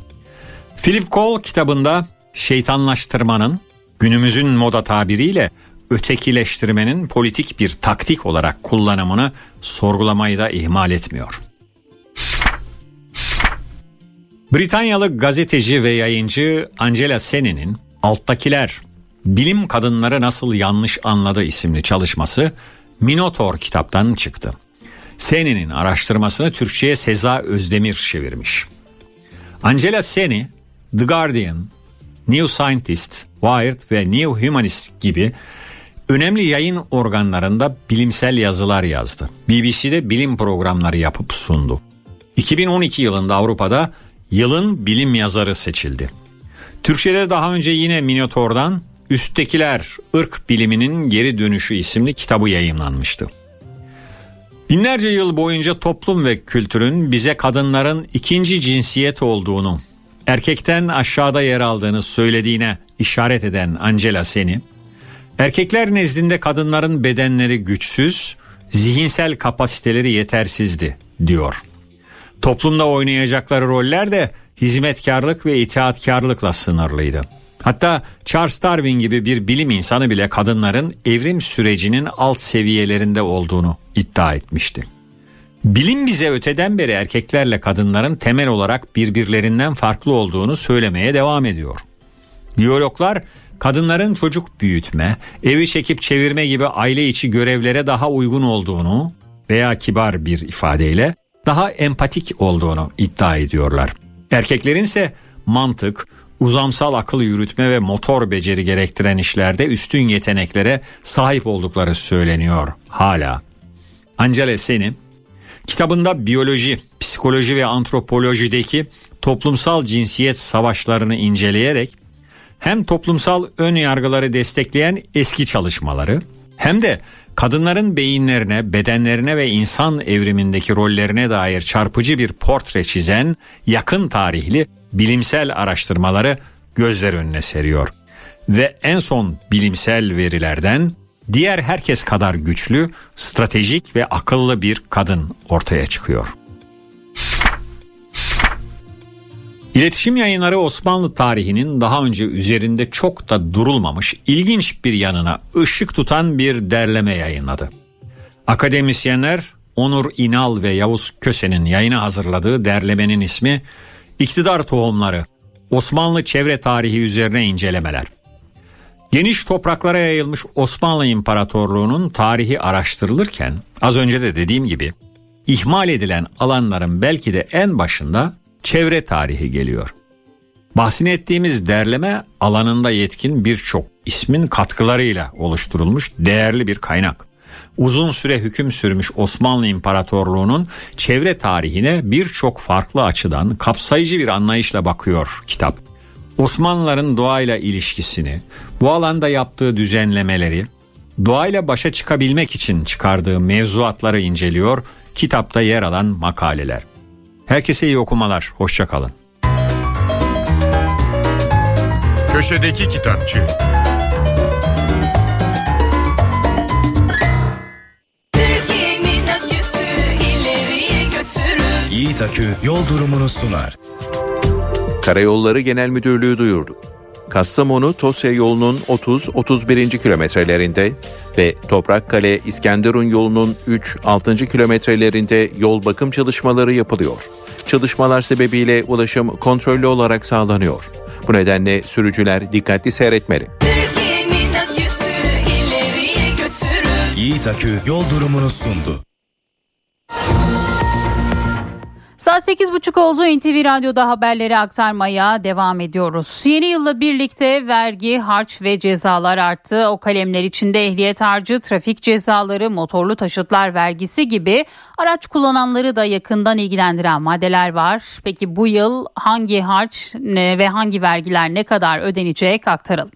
Philip Cole kitabında şeytanlaştırmanın günümüzün moda tabiriyle ötekileştirmenin politik bir taktik olarak kullanımını sorgulamayı da ihmal etmiyor. Britanyalı gazeteci ve yayıncı Angela Seni'nin Alttakiler Bilim Kadınları Nasıl Yanlış Anladı isimli çalışması Minotor kitaptan çıktı. Seni'nin araştırmasını Türkçe'ye Seza Özdemir çevirmiş. Angela Seni, The Guardian, New Scientist, Wired ve New Humanist gibi önemli yayın organlarında bilimsel yazılar yazdı. BBC'de bilim programları yapıp sundu. 2012 yılında Avrupa'da yılın bilim yazarı seçildi. Türkçe'de daha önce yine Minotor'dan Üsttekiler ırk Biliminin Geri Dönüşü isimli kitabı yayınlanmıştı. Binlerce yıl boyunca toplum ve kültürün bize kadınların ikinci cinsiyet olduğunu, erkekten aşağıda yer aldığını söylediğine işaret eden Angela Seni, erkekler nezdinde kadınların bedenleri güçsüz, zihinsel kapasiteleri yetersizdi diyor. Toplumda oynayacakları roller de hizmetkarlık ve itaatkarlıkla sınırlıydı. Hatta Charles Darwin gibi bir bilim insanı bile kadınların evrim sürecinin alt seviyelerinde olduğunu iddia etmişti. Bilim bize öteden beri erkeklerle kadınların temel olarak birbirlerinden farklı olduğunu söylemeye devam ediyor. Biyologlar kadınların çocuk büyütme, evi çekip çevirme gibi aile içi görevlere daha uygun olduğunu veya kibar bir ifadeyle daha empatik olduğunu iddia ediyorlar. Erkeklerin ise mantık, uzamsal akıl yürütme ve motor beceri gerektiren işlerde üstün yeteneklere sahip oldukları söyleniyor hala. Angela Seni kitabında biyoloji, psikoloji ve antropolojideki toplumsal cinsiyet savaşlarını inceleyerek hem toplumsal ön yargıları destekleyen eski çalışmaları hem de kadınların beyinlerine, bedenlerine ve insan evrimindeki rollerine dair çarpıcı bir portre çizen yakın tarihli bilimsel araştırmaları gözler önüne seriyor. Ve en son bilimsel verilerden diğer herkes kadar güçlü, stratejik ve akıllı bir kadın ortaya çıkıyor. İletişim yayınları Osmanlı tarihinin daha önce üzerinde çok da durulmamış ilginç bir yanına ışık tutan bir derleme yayınladı. Akademisyenler Onur İnal ve Yavuz Köse'nin yayına hazırladığı derlemenin ismi İktidar Tohumları Osmanlı Çevre Tarihi üzerine incelemeler. Geniş topraklara yayılmış Osmanlı İmparatorluğu'nun tarihi araştırılırken az önce de dediğim gibi ihmal edilen alanların belki de en başında çevre tarihi geliyor. Bahsini ettiğimiz derleme alanında yetkin birçok ismin katkılarıyla oluşturulmuş değerli bir kaynak. Uzun süre hüküm sürmüş Osmanlı İmparatorluğu'nun çevre tarihine birçok farklı açıdan kapsayıcı bir anlayışla bakıyor kitap. Osmanlıların doğayla ilişkisini, bu alanda yaptığı düzenlemeleri, doğayla başa çıkabilmek için çıkardığı mevzuatları inceliyor kitapta yer alan makaleler. Herkese iyi okumalar. Hoşçakalın. Köşedeki Kitapçı Yiğit Akü yol durumunu sunar. Karayolları Genel Müdürlüğü duyurdu. Kastamonu Tosya yolunun 30-31. kilometrelerinde ve Toprakkale İskenderun yolunun 3-6. kilometrelerinde yol bakım çalışmaları yapılıyor. Çalışmalar sebebiyle ulaşım kontrollü olarak sağlanıyor. Bu nedenle sürücüler dikkatli seyretmeli. Yiğit Akü yol durumunu sundu. Saat 8.30 oldu NTV Radyo'da haberleri aktarmaya devam ediyoruz. Yeni yılla birlikte vergi, harç ve cezalar arttı. O kalemler içinde ehliyet harcı, trafik cezaları, motorlu taşıtlar vergisi gibi araç kullananları da yakından ilgilendiren maddeler var. Peki bu yıl hangi harç ve hangi vergiler ne kadar ödenecek aktaralım.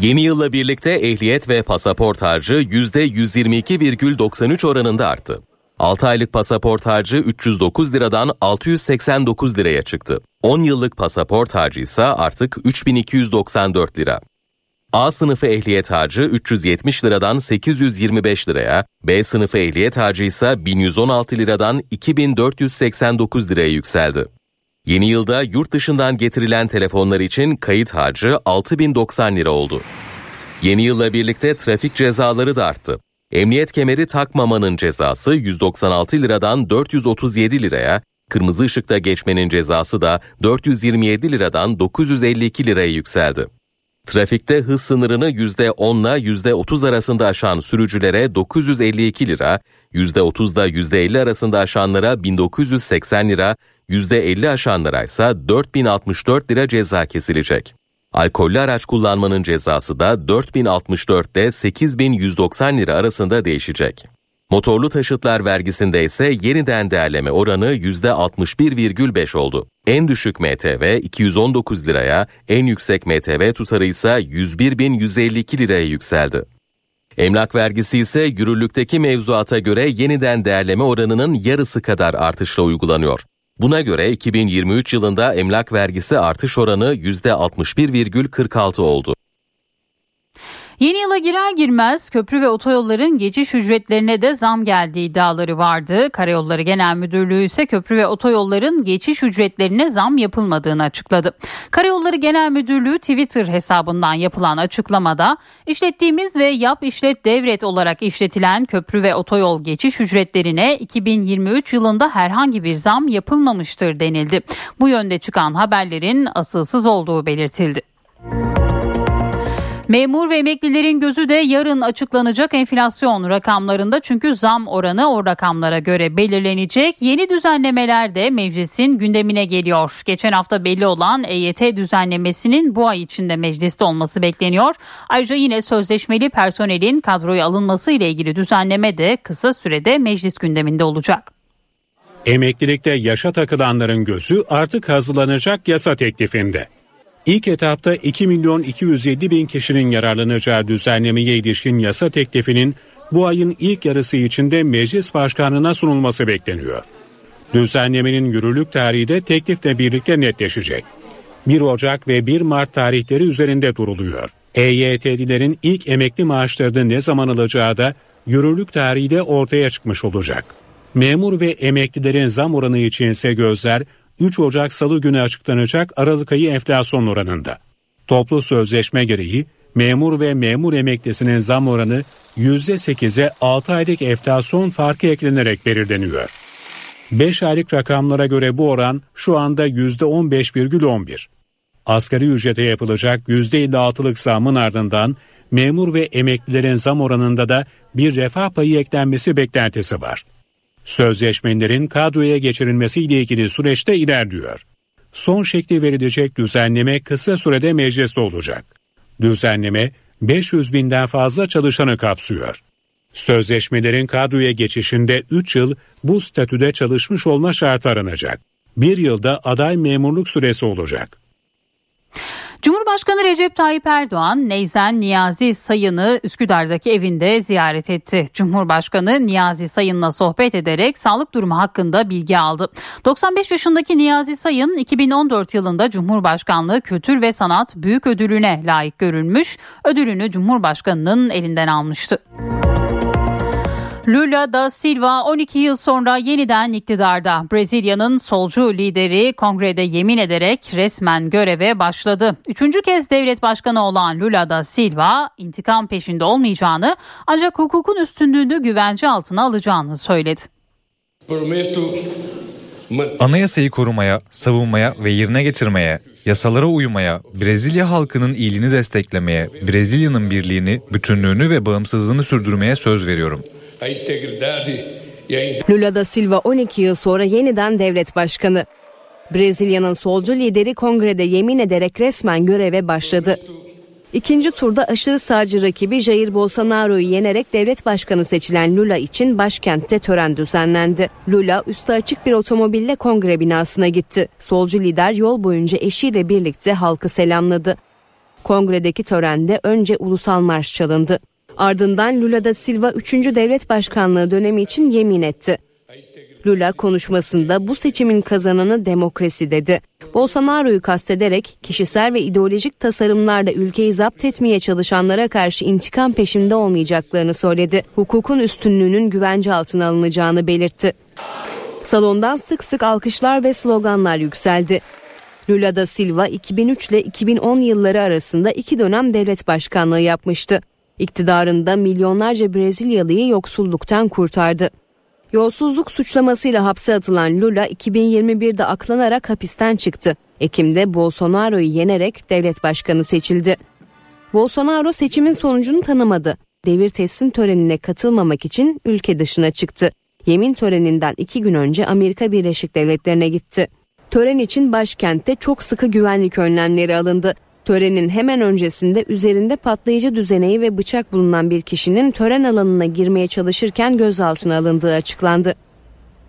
Yeni yılla birlikte ehliyet ve pasaport harcı %122,93 oranında arttı. 6 aylık pasaport harcı 309 liradan 689 liraya çıktı. 10 yıllık pasaport harcı ise artık 3294 lira. A sınıfı ehliyet harcı 370 liradan 825 liraya, B sınıfı ehliyet harcı ise 1116 liradan 2489 liraya yükseldi. Yeni yılda yurt dışından getirilen telefonlar için kayıt harcı 6090 lira oldu. Yeni yılla birlikte trafik cezaları da arttı. Emniyet kemeri takmamanın cezası 196 liradan 437 liraya, kırmızı ışıkta geçmenin cezası da 427 liradan 952 liraya yükseldi. Trafikte hız sınırını %10 ile %30 arasında aşan sürücülere 952 lira, %30 ile %50 arasında aşanlara 1980 lira, %50 aşanlara ise 4064 lira ceza kesilecek. Alkollü araç kullanmanın cezası da 4064 ile 8190 lira arasında değişecek. Motorlu taşıtlar vergisinde ise yeniden değerleme oranı %61,5 oldu. En düşük MTV 219 liraya, en yüksek MTV tutarı ise 101.152 liraya yükseldi. Emlak vergisi ise yürürlükteki mevzuata göre yeniden değerleme oranının yarısı kadar artışla uygulanıyor. Buna göre 2023 yılında emlak vergisi artış oranı %61,46 oldu. Yeni yıla girer girmez köprü ve otoyolların geçiş ücretlerine de zam geldiği iddiaları vardı. Karayolları Genel Müdürlüğü ise köprü ve otoyolların geçiş ücretlerine zam yapılmadığını açıkladı. Karayolları Genel Müdürlüğü Twitter hesabından yapılan açıklamada işlettiğimiz ve yap işlet devret olarak işletilen köprü ve otoyol geçiş ücretlerine 2023 yılında herhangi bir zam yapılmamıştır denildi. Bu yönde çıkan haberlerin asılsız olduğu belirtildi. Memur ve emeklilerin gözü de yarın açıklanacak enflasyon rakamlarında çünkü zam oranı o rakamlara göre belirlenecek. Yeni düzenlemeler de meclisin gündemine geliyor. Geçen hafta belli olan EYT düzenlemesinin bu ay içinde mecliste olması bekleniyor. Ayrıca yine sözleşmeli personelin kadroya alınması ile ilgili düzenleme de kısa sürede meclis gündeminde olacak. Emeklilikte yaşa takılanların gözü artık hazırlanacak yasa teklifinde. İlk etapta 2 milyon 207 bin kişinin yararlanacağı düzenlemeye ilişkin yasa teklifinin bu ayın ilk yarısı içinde meclis başkanına sunulması bekleniyor. Düzenlemenin yürürlük tarihi de teklifle birlikte netleşecek. 1 Ocak ve 1 Mart tarihleri üzerinde duruluyor. EYT'lilerin ilk emekli maaşlarını ne zaman alacağı da yürürlük tarihi de ortaya çıkmış olacak. Memur ve emeklilerin zam oranı için ise gözler 3 Ocak Salı günü açıklanacak Aralık ayı enflasyon oranında. Toplu sözleşme gereği memur ve memur emeklisinin zam oranı %8'e 6 aylık enflasyon farkı eklenerek belirleniyor. 5 aylık rakamlara göre bu oran şu anda %15,11. Asgari ücrete yapılacak %56'lık zamın ardından memur ve emeklilerin zam oranında da bir refah payı eklenmesi beklentisi var. Sözleşmelerin kadroya geçirilmesiyle ilgili süreçte ilerliyor. Son şekli verilecek düzenleme kısa sürede mecliste olacak. Düzenleme 500 binden fazla çalışanı kapsıyor. Sözleşmelerin kadroya geçişinde 3 yıl bu statüde çalışmış olma şartı aranacak. Bir yılda aday memurluk süresi olacak. Cumhurbaşkanı Recep Tayyip Erdoğan Neyzen Niyazi Sayın'ı Üsküdar'daki evinde ziyaret etti. Cumhurbaşkanı Niyazi Sayın'la sohbet ederek sağlık durumu hakkında bilgi aldı. 95 yaşındaki Niyazi Sayın 2014 yılında Cumhurbaşkanlığı Kültür ve Sanat Büyük Ödülü'ne layık görülmüş. Ödülünü Cumhurbaşkanı'nın elinden almıştı. Lula da Silva 12 yıl sonra yeniden iktidarda. Brezilya'nın solcu lideri kongrede yemin ederek resmen göreve başladı. Üçüncü kez devlet başkanı olan Lula da Silva intikam peşinde olmayacağını ancak hukukun üstünlüğünü güvence altına alacağını söyledi. Anayasayı korumaya, savunmaya ve yerine getirmeye, yasalara uymaya, Brezilya halkının iyiliğini desteklemeye, Brezilya'nın birliğini, bütünlüğünü ve bağımsızlığını sürdürmeye söz veriyorum. Lula da Silva 12 yıl sonra yeniden devlet başkanı. Brezilya'nın solcu lideri kongrede yemin ederek resmen göreve başladı. İkinci turda aşırı sağcı rakibi Jair Bolsonaro'yu yenerek devlet başkanı seçilen Lula için başkentte tören düzenlendi. Lula üstü açık bir otomobille kongre binasına gitti. Solcu lider yol boyunca eşiyle birlikte halkı selamladı. Kongredeki törende önce ulusal marş çalındı. Ardından Lula da Silva 3. devlet başkanlığı dönemi için yemin etti. Lula konuşmasında bu seçimin kazananı demokrasi dedi. Bolsonaro'yu kastederek kişisel ve ideolojik tasarımlarla ülkeyi zapt etmeye çalışanlara karşı intikam peşinde olmayacaklarını söyledi. Hukukun üstünlüğünün güvence altına alınacağını belirtti. Salondan sık sık alkışlar ve sloganlar yükseldi. Lula da Silva 2003 ile 2010 yılları arasında iki dönem devlet başkanlığı yapmıştı. İktidarında milyonlarca Brezilyalıyı yoksulluktan kurtardı. Yolsuzluk suçlamasıyla hapse atılan Lula 2021'de aklanarak hapisten çıktı. Ekim'de Bolsonaro'yu yenerek devlet başkanı seçildi. Bolsonaro seçimin sonucunu tanımadı. Devir teslim törenine katılmamak için ülke dışına çıktı. Yemin töreninden iki gün önce Amerika Birleşik Devletleri'ne gitti. Tören için başkentte çok sıkı güvenlik önlemleri alındı. Törenin hemen öncesinde üzerinde patlayıcı düzeneği ve bıçak bulunan bir kişinin tören alanına girmeye çalışırken gözaltına alındığı açıklandı.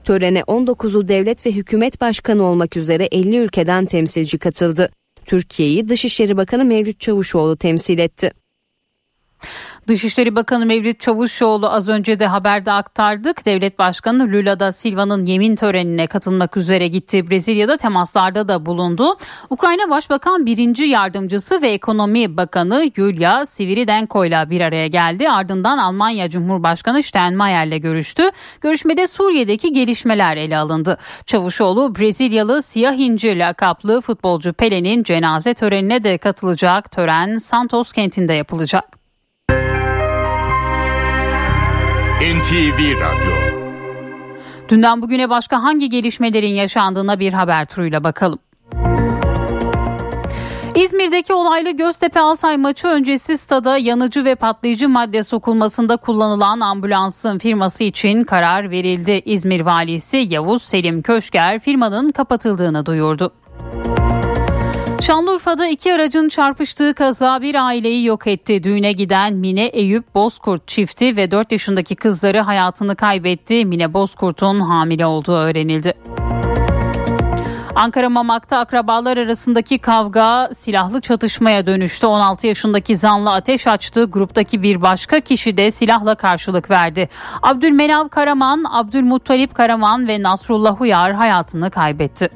Törene 19'u devlet ve hükümet başkanı olmak üzere 50 ülkeden temsilci katıldı. Türkiye'yi Dışişleri Bakanı Mevlüt Çavuşoğlu temsil etti. Dışişleri Bakanı Mevlüt Çavuşoğlu az önce de haberde aktardık. Devlet Başkanı Lula da Silva'nın yemin törenine katılmak üzere gitti. Brezilya'da temaslarda da bulundu. Ukrayna Başbakan birinci Yardımcısı ve Ekonomi Bakanı Yulia Sviridenko ile bir araya geldi. Ardından Almanya Cumhurbaşkanı Steinmeier ile görüştü. Görüşmede Suriye'deki gelişmeler ele alındı. Çavuşoğlu Brezilyalı Siyah İnci lakaplı futbolcu Pele'nin cenaze törenine de katılacak. Tören Santos kentinde yapılacak. NTV Radyo Dünden bugüne başka hangi gelişmelerin yaşandığına bir haber turuyla bakalım. İzmir'deki olaylı Göztepe Altay maçı öncesi stada yanıcı ve patlayıcı madde sokulmasında kullanılan ambulansın firması için karar verildi. İzmir valisi Yavuz Selim Köşker firmanın kapatıldığını duyurdu. Şanlıurfa'da iki aracın çarpıştığı kaza bir aileyi yok etti. Düğüne giden Mine Eyüp Bozkurt çifti ve 4 yaşındaki kızları hayatını kaybetti. Mine Bozkurt'un hamile olduğu öğrenildi. Ankara Mamak'ta akrabalar arasındaki kavga silahlı çatışmaya dönüştü. 16 yaşındaki zanlı ateş açtı. Gruptaki bir başka kişi de silahla karşılık verdi. Abdülmenav Karaman, Abdülmuttalip Karaman ve Nasrullah Uyar hayatını kaybetti.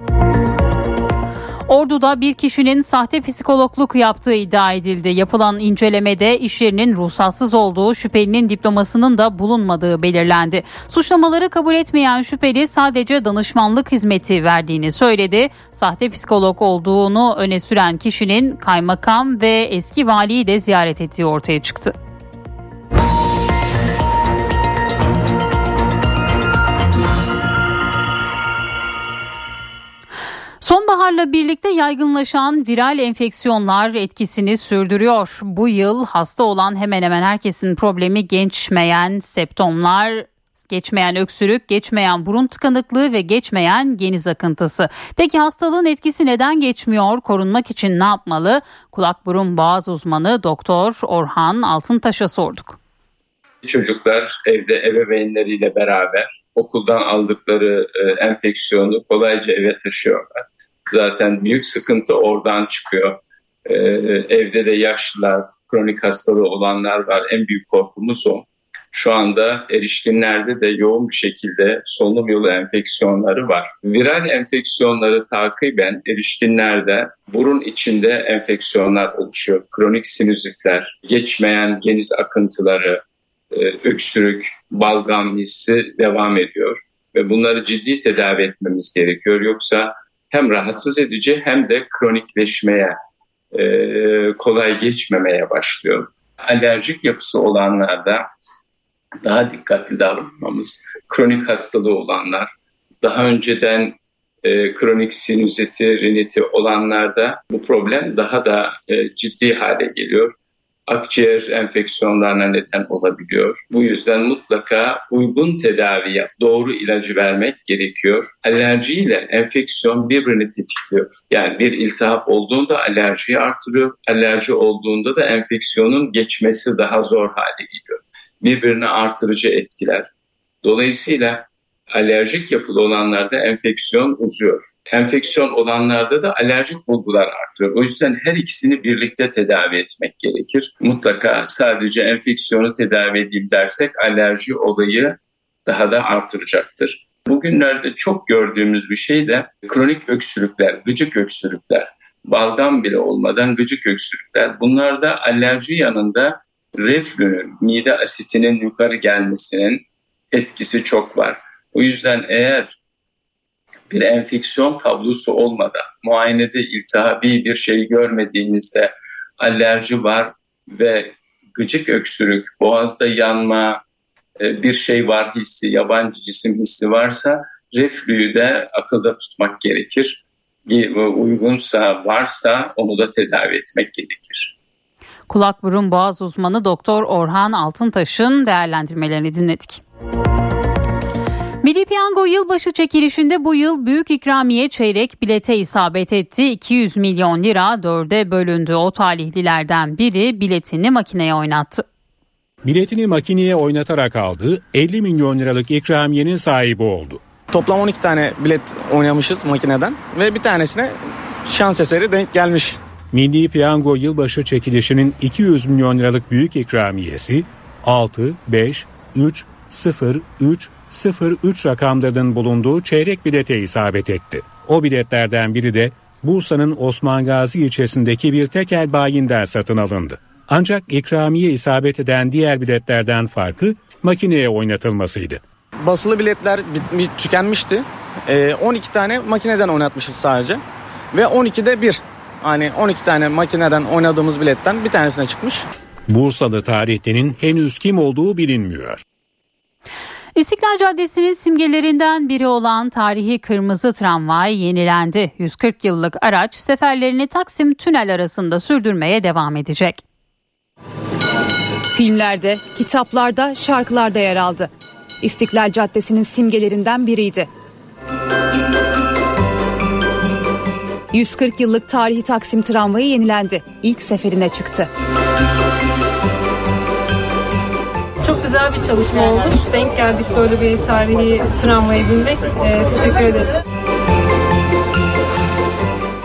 Ordu'da bir kişinin sahte psikologluk yaptığı iddia edildi. Yapılan incelemede iş yerinin ruhsatsız olduğu, şüphelinin diplomasının da bulunmadığı belirlendi. Suçlamaları kabul etmeyen şüpheli sadece danışmanlık hizmeti verdiğini söyledi. Sahte psikolog olduğunu öne süren kişinin kaymakam ve eski valiyi de ziyaret ettiği ortaya çıktı. Sonbaharla birlikte yaygınlaşan viral enfeksiyonlar etkisini sürdürüyor. Bu yıl hasta olan hemen hemen herkesin problemi geçmeyen septomlar, geçmeyen öksürük, geçmeyen burun tıkanıklığı ve geçmeyen geniz akıntısı. Peki hastalığın etkisi neden geçmiyor? Korunmak için ne yapmalı? Kulak burun boğaz uzmanı Doktor Orhan Altıntaş'a sorduk. Çocuklar evde ebeveynleriyle beraber okuldan aldıkları e, enfeksiyonu kolayca eve taşıyorlar. Zaten büyük sıkıntı oradan çıkıyor. Ee, evde de yaşlılar, kronik hastalığı olanlar var. En büyük korkumuz o. Şu anda erişkinlerde de yoğun bir şekilde solunum yolu enfeksiyonları var. Viral enfeksiyonları takiben erişkinlerde burun içinde enfeksiyonlar oluşuyor. Kronik sinüzitler, geçmeyen geniz akıntıları, e, öksürük, balgam hissi devam ediyor. Ve bunları ciddi tedavi etmemiz gerekiyor. Yoksa hem rahatsız edici hem de kronikleşmeye, e, kolay geçmemeye başlıyor. Alerjik yapısı olanlarda daha dikkatli davranmamız, kronik hastalığı olanlar, daha önceden e, kronik sinüziti, riniti olanlarda bu problem daha da e, ciddi hale geliyor akciğer enfeksiyonlarına neden olabiliyor. Bu yüzden mutlaka uygun tedavi yap, doğru ilacı vermek gerekiyor. Alerjiyle enfeksiyon birbirini tetikliyor. Yani bir iltihap olduğunda alerjiyi artırıyor. Alerji olduğunda da enfeksiyonun geçmesi daha zor hale geliyor. Birbirini artırıcı etkiler. Dolayısıyla alerjik yapılı olanlarda enfeksiyon uzuyor. Enfeksiyon olanlarda da alerjik bulgular artıyor. O yüzden her ikisini birlikte tedavi etmek gerekir. Mutlaka sadece enfeksiyonu tedavi edeyim dersek alerji olayı daha da artıracaktır. Bugünlerde çok gördüğümüz bir şey de kronik öksürükler, gıcık öksürükler, balgam bile olmadan gıcık öksürükler. Bunlarda alerji yanında reflünün, mide asitinin yukarı gelmesinin etkisi çok var. O yüzden eğer bir enfeksiyon tablosu olmadan, muayenede iltihabi bir şey görmediğimizde alerji var ve gıcık öksürük, boğazda yanma, e, bir şey var hissi, yabancı cisim hissi varsa reflüyü de akılda tutmak gerekir. Uygunsa, varsa onu da tedavi etmek gerekir. Kulak burun boğaz uzmanı Doktor Orhan Altıntaş'ın değerlendirmelerini dinledik. Milli Piyango yılbaşı çekilişinde bu yıl büyük ikramiye çeyrek bilete isabet etti. 200 milyon lira dörde bölündü. O talihlilerden biri biletini makineye oynattı. Biletini makineye oynatarak aldı, 50 milyon liralık ikramiyenin sahibi oldu. Toplam 12 tane bilet oynamışız makineden ve bir tanesine şans eseri denk gelmiş. Milli Piyango yılbaşı çekilişinin 200 milyon liralık büyük ikramiyesi 6, 5, 3, 0, 3, 0, 3 rakamlarının bulunduğu çeyrek bilete isabet etti. O biletlerden biri de Bursa'nın Osman Gazi ilçesindeki bir tekel bayinden satın alındı. Ancak ikramiye isabet eden diğer biletlerden farkı makineye oynatılmasıydı. Basılı biletler bitmiş, tükenmişti. Ee, 12 tane makineden oynatmışız sadece. Ve 12'de bir. Hani 12 tane makineden oynadığımız biletten bir tanesine çıkmış. Bursalı tarihtenin henüz kim olduğu bilinmiyor. İstiklal Caddesi'nin simgelerinden biri olan tarihi kırmızı tramvay yenilendi. 140 yıllık araç seferlerini Taksim Tünel arasında sürdürmeye devam edecek. Filmlerde, kitaplarda, şarkılarda yer aldı. İstiklal Caddesi'nin simgelerinden biriydi. 140 yıllık tarihi Taksim tramvayı yenilendi. İlk seferine çıktı. Güzel bir çalışma oldu. Denk geldik böyle bir tarihi tramvaya binmek. Ee, teşekkür ederiz.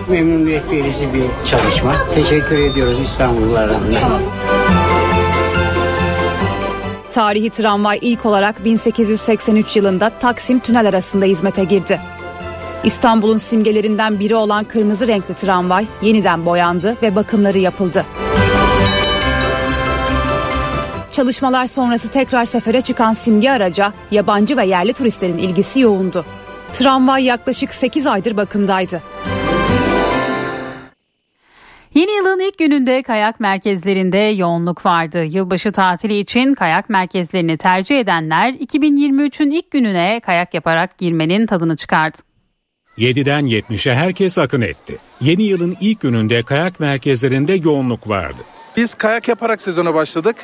Memnuniyet verici bir çalışma. Teşekkür ediyoruz İstanbullular adına. Tarihi tramvay ilk olarak 1883 yılında Taksim Tünel arasında hizmete girdi. İstanbul'un simgelerinden biri olan kırmızı renkli tramvay yeniden boyandı ve bakımları yapıldı. Çalışmalar sonrası tekrar sefere çıkan simge araca yabancı ve yerli turistlerin ilgisi yoğundu. Tramvay yaklaşık 8 aydır bakımdaydı. Yeni yılın ilk gününde kayak merkezlerinde yoğunluk vardı. Yılbaşı tatili için kayak merkezlerini tercih edenler 2023'ün ilk gününe kayak yaparak girmenin tadını çıkardı. 7'den 70'e herkes akın etti. Yeni yılın ilk gününde kayak merkezlerinde yoğunluk vardı. Biz kayak yaparak sezona başladık.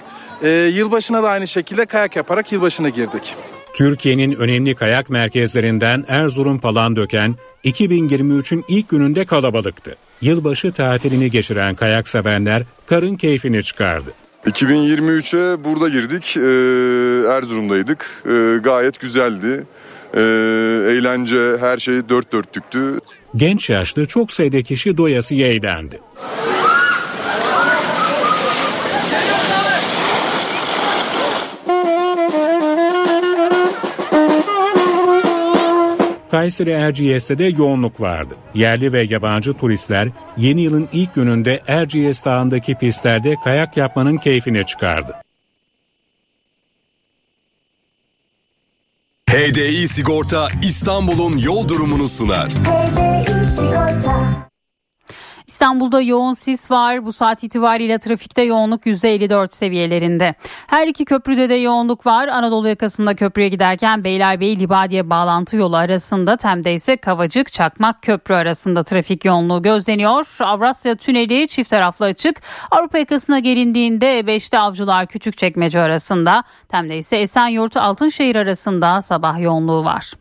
Ee, yılbaşına da aynı şekilde kayak yaparak yılbaşına girdik. Türkiye'nin önemli kayak merkezlerinden Erzurum Palandöken 2023'ün ilk gününde kalabalıktı. Yılbaşı tatilini geçiren kayak sevenler karın keyfini çıkardı. 2023'e burada girdik. Ee, Erzurum'daydık. Ee, gayet güzeldi. Ee, eğlence her şey dört dörtlüktü. Genç yaşlı çok sayıda kişi doyasıya eğlendi. Kayseri Erciyes'te de yoğunluk vardı. Yerli ve yabancı turistler yeni yılın ilk gününde Erciyes Dağı'ndaki pistlerde kayak yapmanın keyfine çıkardı. HDI Sigorta İstanbul'un yol durumunu sunar. HDI Sigorta İstanbul'da yoğun sis var. Bu saat itibariyle trafikte yoğunluk %54 seviyelerinde. Her iki köprüde de yoğunluk var. Anadolu yakasında köprüye giderken Beylerbeyi Libadiye bağlantı yolu arasında Tem'de ise Kavacık Çakmak Köprü arasında trafik yoğunluğu gözleniyor. Avrasya Tüneli çift taraflı açık. Avrupa yakasına gelindiğinde E5'te Avcılar Küçükçekmece arasında Tem'de ise Esenyurt Altınşehir arasında sabah yoğunluğu var.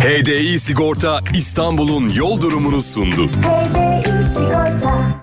HDI Sigorta İstanbul'un yol durumunu sundu. HDI Sigorta